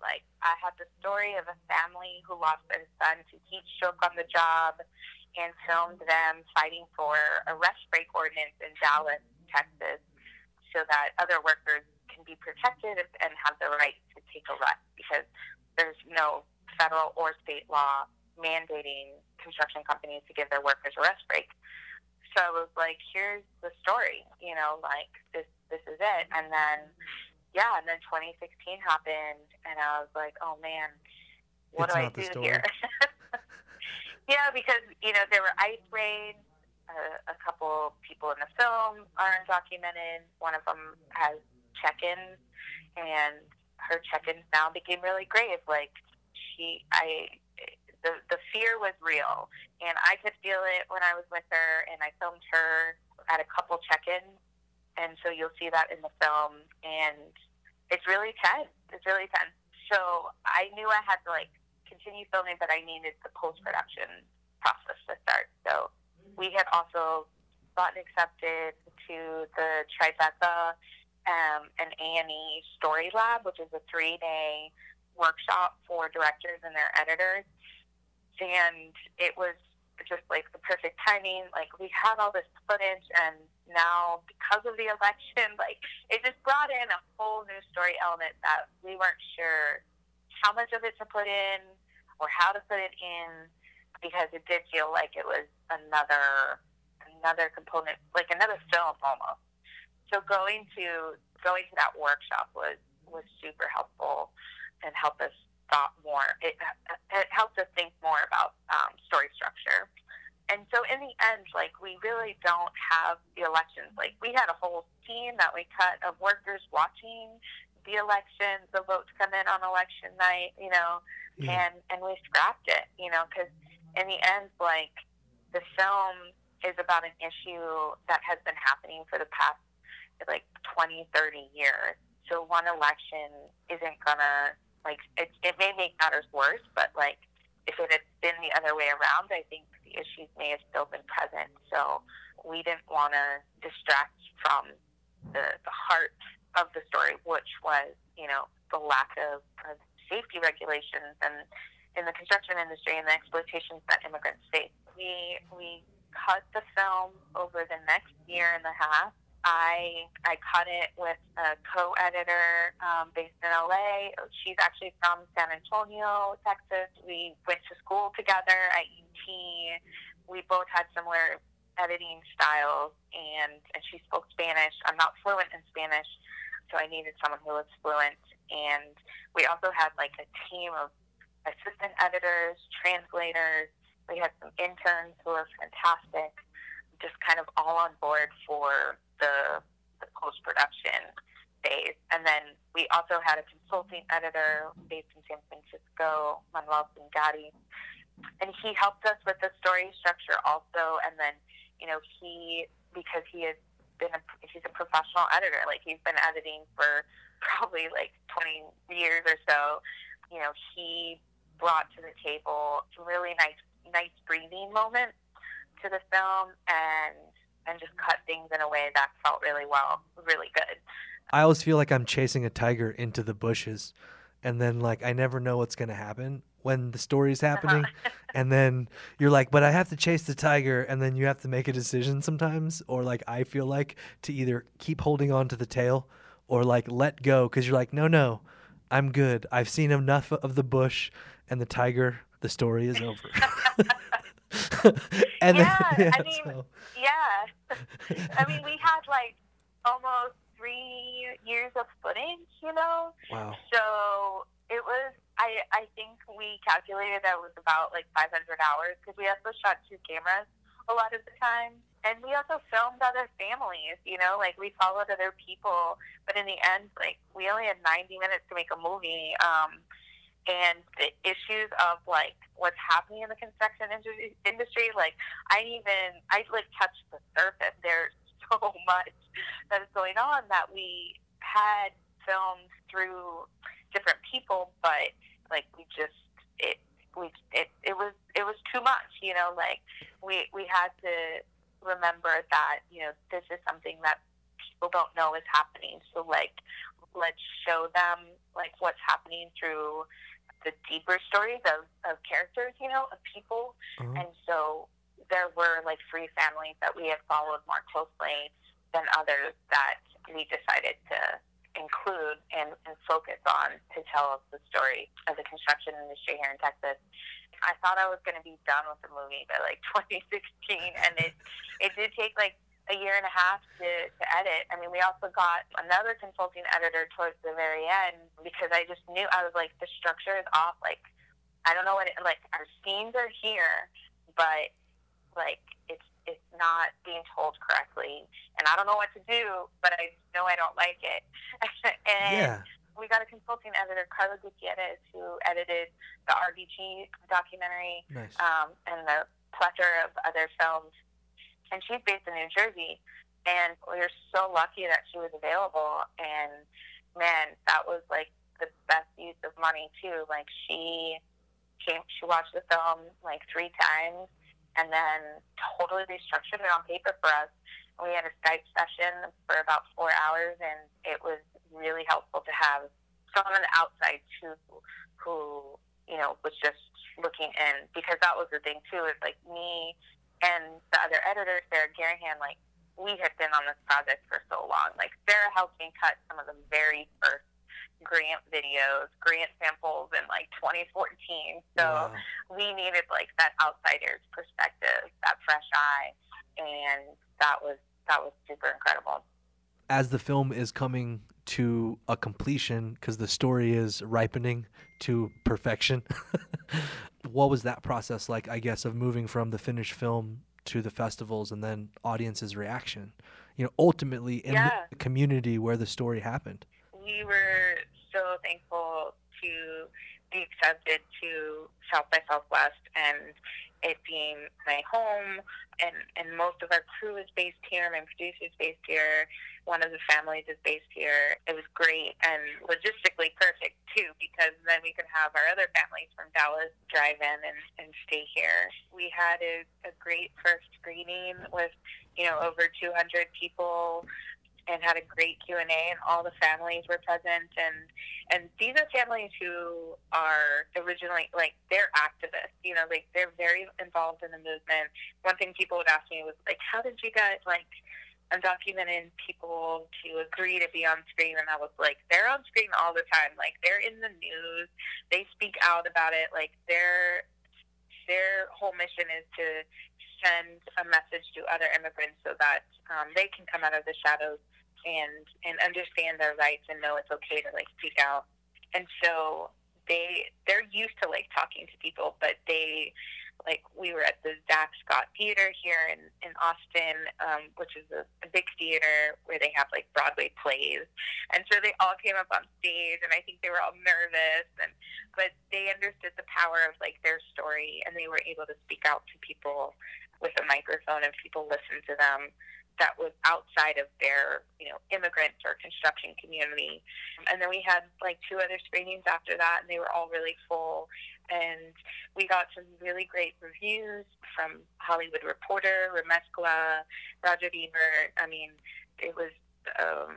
Like I had the story of a family who lost their son to heat stroke on the job, and filmed them fighting for a rest break ordinance in Dallas, Texas, so that other workers can be protected and have the right to take a rest because there's no federal or state law mandating construction companies to give their workers a rest break. So I was like, here's the story, you know, like this this is it. And then yeah, and then 2016 happened, and I was like, oh man, what it's do I do here? [LAUGHS] yeah, because you know there were ice raids. Uh, a couple people in the film are undocumented. One of them has check-ins, and her check-ins now became really grave. Like she, I the the fear was real, and I could feel it when I was with her, and I filmed her at a couple check-ins, and so you'll see that in the film, and it's really tense. It's really tense. So I knew I had to like continue filming, but I needed the post production process to start. So we had also gotten accepted to the Tribeca um, an A&E Story Lab, which is a three-day workshop for directors and their editors and it was just like the perfect timing. Like we had all this footage, and now because of the election, [LAUGHS] like it just brought in a whole new story element that we weren't sure how much of it to put in or how to put it in because it did feel like it was another another component, like another film almost. So going to going to that workshop was was super helpful and helped us thought more. It, it helped us think more about um, story structure. And so in the end, like we really don't have the elections. Like we had a whole scene that we cut of workers watching the elections, the votes come in on election night, you know, and and we scrapped it, you know, because in the end, like the film is about an issue that has been happening for the past like 20, 30 years. So one election isn't gonna like it. It may make matters worse, but like if it had been the other way around, I think the issues may have still been present. So we didn't want to distract from the, the heart of the story, which was you know the lack of, of safety regulations and in the construction industry and the exploitations that immigrants face. We we cut the film over the next year and a half. I I cut it with a co-editor um, based in LA. She's actually from San Antonio, Texas. We went to school together at UT. We both had similar editing styles, and and she spoke Spanish. I'm not fluent in Spanish, so I needed someone who was fluent. And we also had like a team of assistant editors, translators, we had some interns who were fantastic, just kind of all on board for the, the post production phase. And then we also had a consulting editor based in San Francisco, Manuel Zingati. And he helped us with the story structure also. And then, you know, he, because he has been a, he's a professional editor, like he's been editing for [LAUGHS] probably like 20 years or so, you know, he brought to the table some really nice nice breathing moment to the film and and just cut things in a way that felt really well, really good. I always feel like I'm chasing a tiger into the bushes and then like I never know what's going to happen when the story is happening [LAUGHS] and then you're like but I have to chase the tiger and then you have to make a decision sometimes or like I feel like to either keep holding on to the tail or like let go cuz you're like no no I'm good. I've seen enough of the bush and the tiger. The story is over. [LAUGHS] [LAUGHS] and yeah, then, [LAUGHS] yeah, I mean, so. yeah. I mean, we had like almost three years of footage, you know. Wow. So it was. I I think we calculated that it was about like 500 hours because we also shot two cameras a lot of the time. And we also filmed other families, you know, like we followed other people. But in the end, like we only had 90 minutes to make a movie. Um, and the issues of like what's happening in the construction industry. Like I even I like touched the surface. There's [LAUGHS] so much that is going on that we had filmed through different people, but like we just it we it, it was it was too much. You know, like we we had to remember that you know this is something that people don't know is happening. So like let's show them like what's happening through the deeper stories of, of characters, you know, of people. Mm-hmm. And so there were like three families that we had followed more closely than others that we decided to include and, and focus on to tell us the story of the construction industry here in Texas. I thought I was going to be done with the movie by like [LAUGHS] 2016, and it it did take like a year and a half to, to edit. I mean, we also got another consulting editor towards the very end because I just knew I was like, the structure is off. Like, I don't know what it, like our scenes are here, but like it's it's not being told correctly, and I don't know what to do, but I know I don't like it. [LAUGHS] and yeah. we got a consulting editor, Carla Gutierrez, who edited the RBG documentary nice. um, and the plethora of other films and she's based in New Jersey. And we were so lucky that she was available. And man, that was like the best use of money too. Like she came, she watched the film like three times, and then totally restructured it on paper for us. We had a Skype session for about four hours, and it was really helpful to have someone outside too, who you know was just looking in because that was the thing too. Is like me and the other editor, Sarah Garahan, like we had been on this project for so long. Like Sarah helped me cut some of the very first grant videos, grant samples in like 2014. So wow. we needed like that outsider's perspective, that fresh eye, and that was that was super incredible. As the film is coming to a completion because the story is ripening to perfection. [LAUGHS] what was that process like, I guess, of moving from the finished film to the festivals and then audience's reaction? You know, ultimately in yeah. the community where the story happened. We were so thankful to be accepted to South by Southwest and it being my home, and and most of our crew is based here. My producer's based here. One of the families is based here. It was great and logistically perfect too, because then we could have our other families from Dallas drive in and, and stay here. We had a, a great first screening with you know over 200 people and had a great Q and A, and all the families were present. And and these are families who are originally like they're activists. You know, like they're very involved in the movement. One thing people would ask me was like, "How did you guys like?" undocumented people to agree to be on screen and I was like, they're on screen all the time. Like they're in the news. They speak out about it. Like their their whole mission is to send a message to other immigrants so that um, they can come out of the shadows and and understand their rights and know it's okay to like speak out. And so they they're used to like talking to people, but they like we were at the Zach Scott Theater here in in Austin, um, which is a, a big theater where they have like Broadway plays, and so they all came up on stage, and I think they were all nervous, and but they understood the power of like their story, and they were able to speak out to people with a microphone, and people listened to them that was outside of their, you know, immigrant or construction community. And then we had like two other screenings after that, and they were all really full. And we got some really great reviews from Hollywood Reporter, Remezcla, Roger Ebert. I mean, it was um,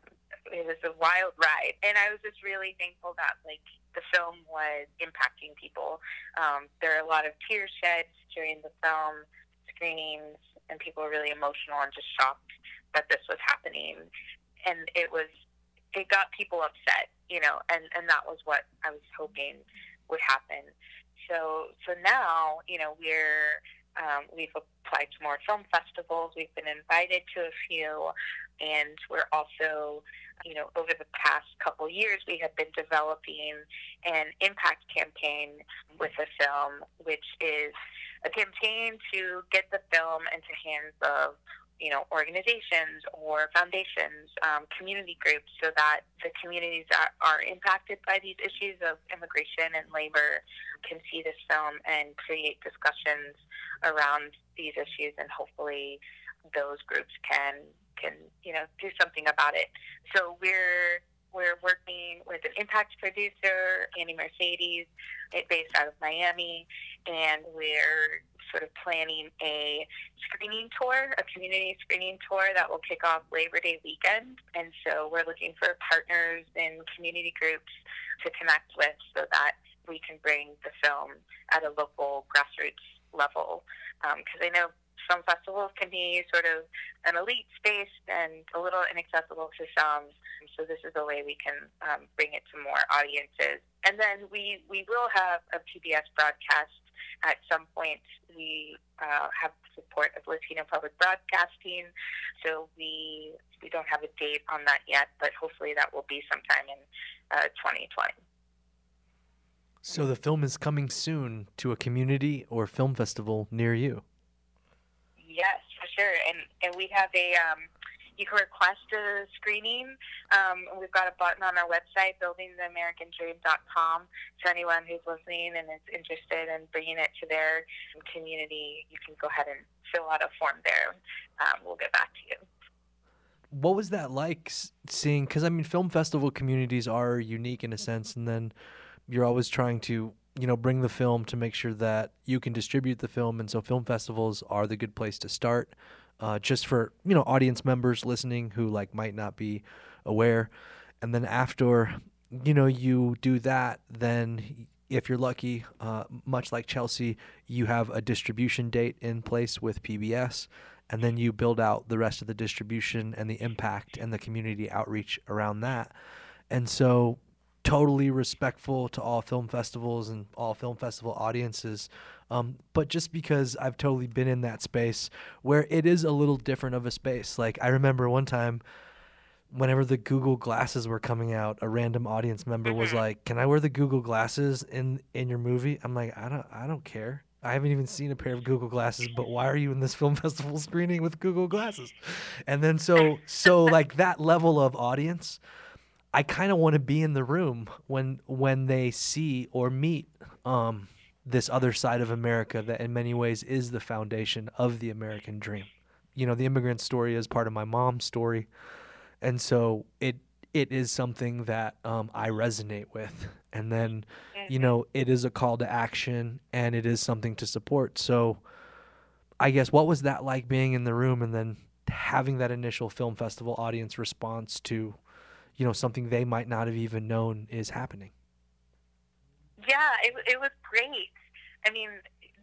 it was a wild ride, and I was just really thankful that like the film was impacting people. Um, there are a lot of tears shed during the film screenings and people were really emotional and just shocked that this was happening. And it was, it got people upset, you know, and, and that was what I was hoping would happen. So, so now, you know, we're, um, we've applied to more film festivals. We've been invited to a few, and we're also, you know, over the past couple years, we have been developing an impact campaign with the film, which is a campaign to get the film into hands of you know organizations or foundations, um, community groups, so that the communities that are impacted by these issues of immigration and labor can see this film and create discussions around these issues, and hopefully those groups can can you know do something about it. So we're we're working with an impact producer, Andy Mercedes, based out of Miami, and we're sort of planning a screening tour, a community screening tour that will kick off Labor Day weekend. And so we're looking for partners and community groups to connect with so that we can bring the film at a local grassroots level. Because um, I know some festivals can be sort of an elite space and a little inaccessible to some. So this is a way we can um, bring it to more audiences. And then we, we will have a PBS broadcast at some point. We uh, have support of Latino Public Broadcasting, so we we don't have a date on that yet, but hopefully that will be sometime in uh, 2020. So the film is coming soon to a community or film festival near you. Yes, for sure. And and we have a um, you can request a screening. Um, we've got a button on our website, buildingtheamericandream.com. So anyone who's listening and is interested in bringing it to their community, you can go ahead and fill out a form there. Um, we'll get back to you. What was that like seeing? Because I mean, film festival communities are unique in a sense, and then you're always trying to you know bring the film to make sure that you can distribute the film and so film festivals are the good place to start uh, just for you know audience members listening who like might not be aware. And then after you know you do that then if you're lucky uh, much like chelsea you have a distribution date in place with pbs and then you build out the rest of the distribution and the impact and the community outreach around that. And so totally respectful to all film festivals and all film festival audiences. Um, but just because I've totally been in that space where it is a little different of a space. Like I remember one time whenever the Google glasses were coming out, a random audience member was mm-hmm. like, "Can I wear the Google glasses in in your movie?" I'm like, "I don't I don't care." I haven't even seen a pair of Google glasses, but why are you in this film [LAUGHS] festival screening with Google glasses? And then so so like that level of audience I kind of want to be in the room when when they see or meet um, this other side of America that in many ways is the foundation of the American dream. You know, the immigrant story is part of my mom's story. And so it it is something that um, I resonate with. And then, you Mhm. know, it is a call to action and it is something to support. So I guess what was that like being in the room and then having that initial film festival audience response to, you know, something they might not have even known is happening? Yeah, it it was great. I mean,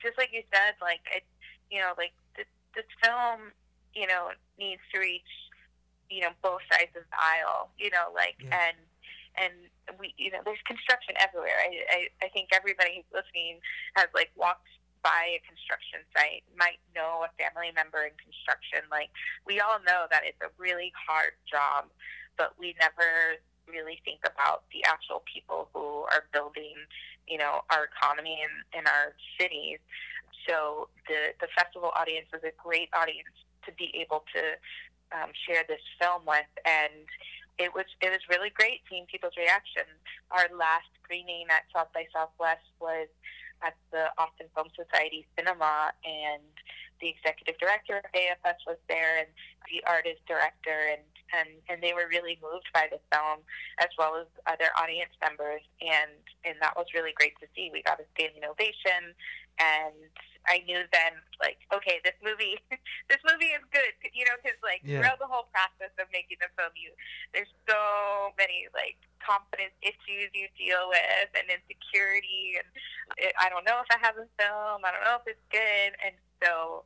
just like you said, like it, you know, like this, this film, you know, needs to reach, you know, both sides of the aisle. You know, like Yeah. and and we, you know, there's construction everywhere. I, I I think everybody who's listening has like walked by a construction site, might know a family member in construction. Like we all know that it's a really hard job, but we never really think about the actual people who are building, you know, our economy and our cities. So the the festival audience is a great audience to be able to um, share this film with, and it was it was really great seeing people's reaction. Our last screening at South by Southwest was at the Austin Film Society Cinema, and the executive director of AFS was there, and the artist director, and and and they were really moved by the film, as well as other audience members, and and that was really great to see. We got a standing ovation, and I knew then, like, okay, this movie, [LAUGHS] this movie is good, you know, because like Yeah. throughout the whole process of making the film, you there's so many like confidence issues you deal with and insecurity and it, I don't know if I have a film I don't know if it's good and so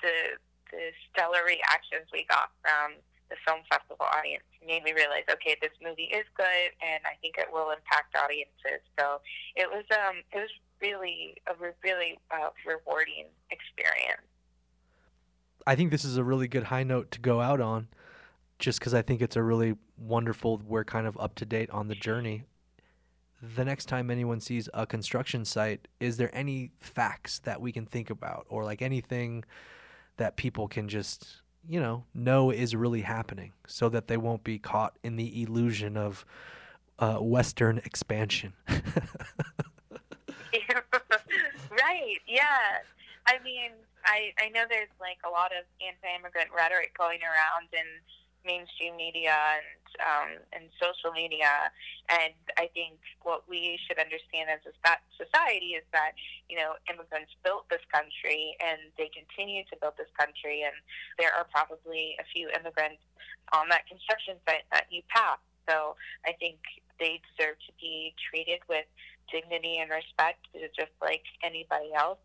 the the stellar reactions we got from the film festival audience made me realize okay this movie is good and I think it will impact audiences so it was um it was really a re- really uh, rewarding experience I think this is a really good high note to go out on, just because I think it's a really wonderful. We're kind of up to date on the journey. The next time anyone sees a construction site, is there any facts that we can think about, or like anything that people can just, you know, know is really happening, so that they won't be caught in the illusion of uh, Western expansion? [LAUGHS] [LAUGHS] right. Yeah. I mean, I I know there's like a lot of anti-immigrant rhetoric going around in mainstream media and um, and social media, and I think what we should understand as a society is that you know immigrants built this country and they continue to build this country, and there are probably a few immigrants on that construction site that you pass. So I think they deserve to be treated with dignity and respect, just like anybody else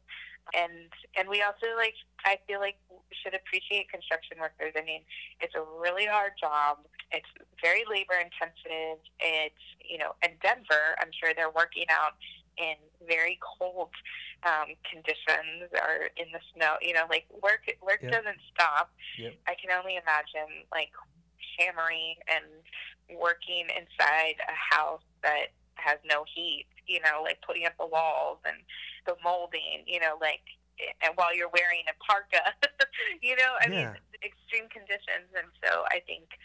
and and we also like I feel like should appreciate construction workers. I mean, it's a really hard job. It's very labor intensive. It's you know, in Denver, I'm sure they're working out in very cold um, conditions or in the snow. You know, like work work Yeah. doesn't stop. Yep. I can only imagine like hammering and working inside a house that has no heat. You know, like putting up the walls and the molding, you know, like, and while you're wearing a parka, [LAUGHS] you know, I Yeah. mean, extreme conditions. And so I think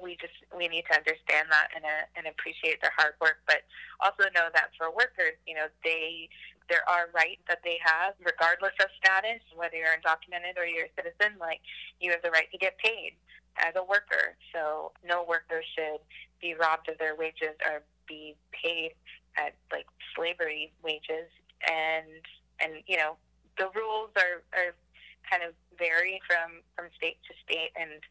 we just, we need to understand that and, uh, and appreciate their hard work, but also know that for workers, you know, they, there are rights that they have regardless of status, whether you're undocumented or you're a citizen, like you have the right to get paid as a worker. So no worker should be robbed of their wages or be paid at like slavery wages. And and you know the rules are, are kind of vary from from state to state. And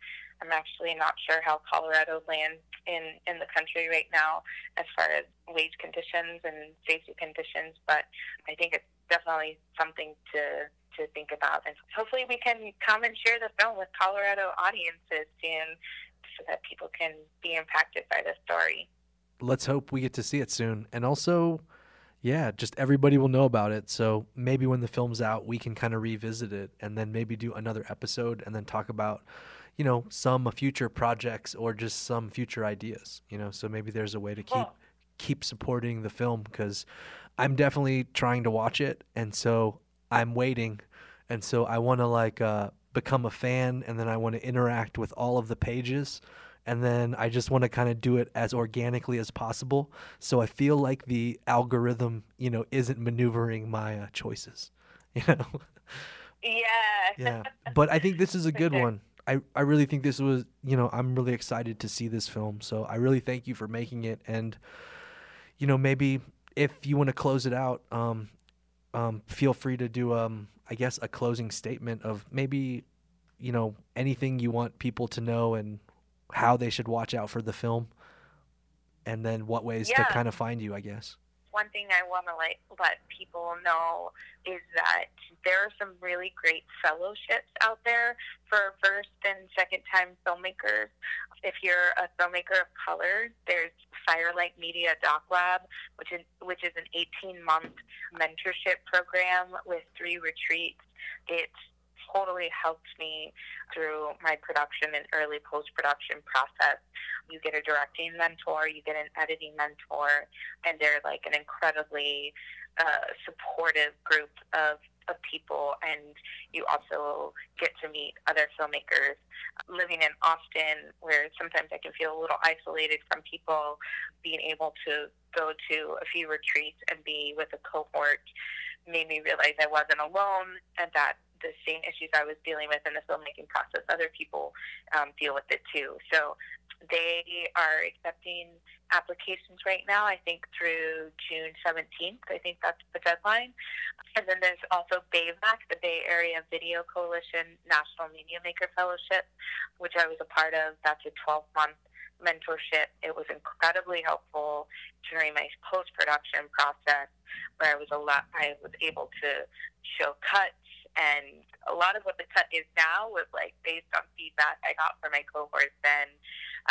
I'm actually not sure how Colorado lands in in the country right now as far as wage conditions and safety conditions. But I think it's definitely something to to think about. And hopefully we can come and share the film with Colorado audiences soon so that people can be impacted by the story. Let's hope we get to see it soon. And also, yeah, just everybody will know about it. So maybe when the film's out, we can kind of revisit it and then maybe do another episode and then talk about, you know, some future projects or just some future ideas, you know. So maybe there's a way to keep Cool. keep supporting the film because I'm definitely trying to watch it and so I'm waiting and so I want to like uh become a fan and then I want to interact with all of the pages and then I just want to kind of do it as organically as possible. So I feel like the algorithm, you know, isn't maneuvering my uh, choices. [LAUGHS] You know. Yeah. yeah, but I think this is a good one. I, I really think this was, you know, I'm really excited to see this film. So I really thank you for making it. And, you know, maybe if you want to close it out, um, um, feel free to do, um, I guess, a closing statement of maybe, you know, anything you want people to know and how they should watch out for the film. And then what ways to kind of find you, I guess. one thing I want to like let people know is that there are some really great fellowships out there for first and second time filmmakers. If you're a filmmaker of color, there's Firelight Media Doc Lab, which is which is an 18 month mentorship program with three retreats. It's totally helped me through my production and early post production process. You get a directing mentor, you get an editing mentor, and they're like an incredibly uh, supportive group of, of people. And you also get to meet other filmmakers. Living in Austin, where sometimes I can feel a little isolated from people, being able to go to a few retreats and be with a cohort made me realize I wasn't alone and that the same issues I was dealing with in the filmmaking process, other people um, deal with it too. So they are accepting applications right now, I think through June 17th. I think that's the deadline. And then there's also BAVC, the Bay Area Video Coalition National Media Maker Fellowship, which I was a part of. That's a 12 month mentorship. It was incredibly helpful during my post production process where I was a lot I was able to show cuts and a lot of what the cut is now was like based on feedback I got from my cohorts then.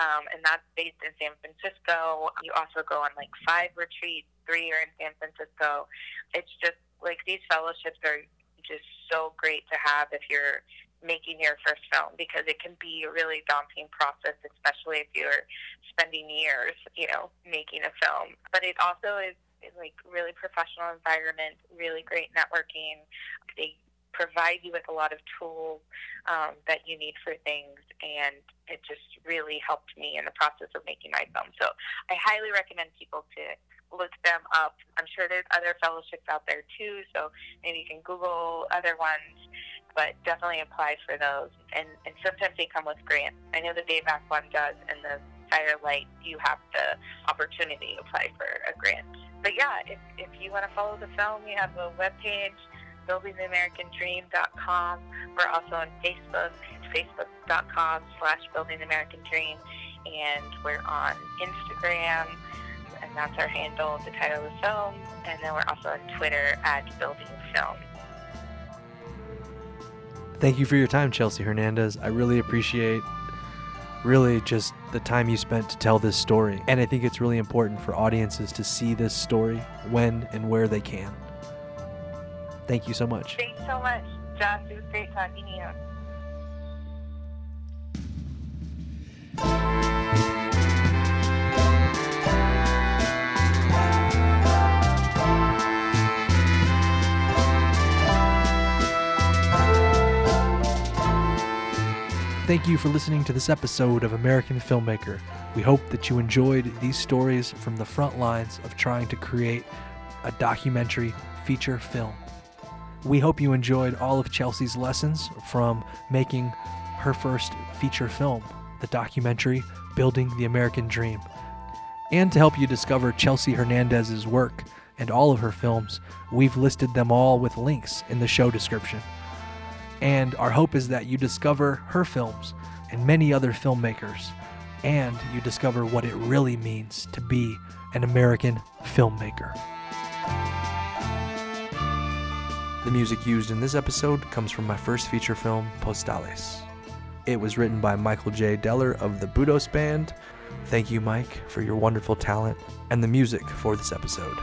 Um, and that's based in San Francisco. You also go on like five retreats, three are in San Francisco. It's just like these fellowships are just so great to have if you're making your first film because it can be a really daunting process, especially if you're spending years, you know, making a film. But it also is is, like really professional environment, really great networking. They provide you with a lot of tools um, that you need for things, and it just really helped me in the process of making my film. So I highly recommend people to look them up. I'm sure there's other fellowships out there too, so maybe you can Google other ones, but definitely apply for those. And, and sometimes they come with grants. I know the BAVC one does, and the Firelight, you have the opportunity to apply for a grant. But yeah, if, if you want to follow the film, we have a webpage, buildingtheamericandream.com. We're also on Facebook, facebook.com slash buildingtheamericandream. And we're on Instagram, and that's our handle, the title of the film. And then we're also on Twitter at buildingfilm. Thank you for your time, Chelsea Hernandez. I really appreciate really just the time you spent to tell this story. And I think it's really important for audiences to see this story when and where they can. Thank you so much. Thanks so much, Josh. It was great talking to you. Thank you for listening to this episode of American Filmmaker. We hope that you enjoyed these stories from the front lines of trying to create a documentary feature film. We hope you enjoyed all of Chelsea's lessons from making her first feature film, the documentary Building the American Dream. And to help you discover Chelsea Hernandez's work and all of her films, we've listed them all with links in the show description. And our hope is that you discover her films and many other filmmakers, and you discover what it really means to be an American filmmaker. The music used in this episode comes from my first feature film, Postales. It was written by Michael J. Deller of the Budos Band. Thank you, Mike, for your wonderful talent and the music for this episode.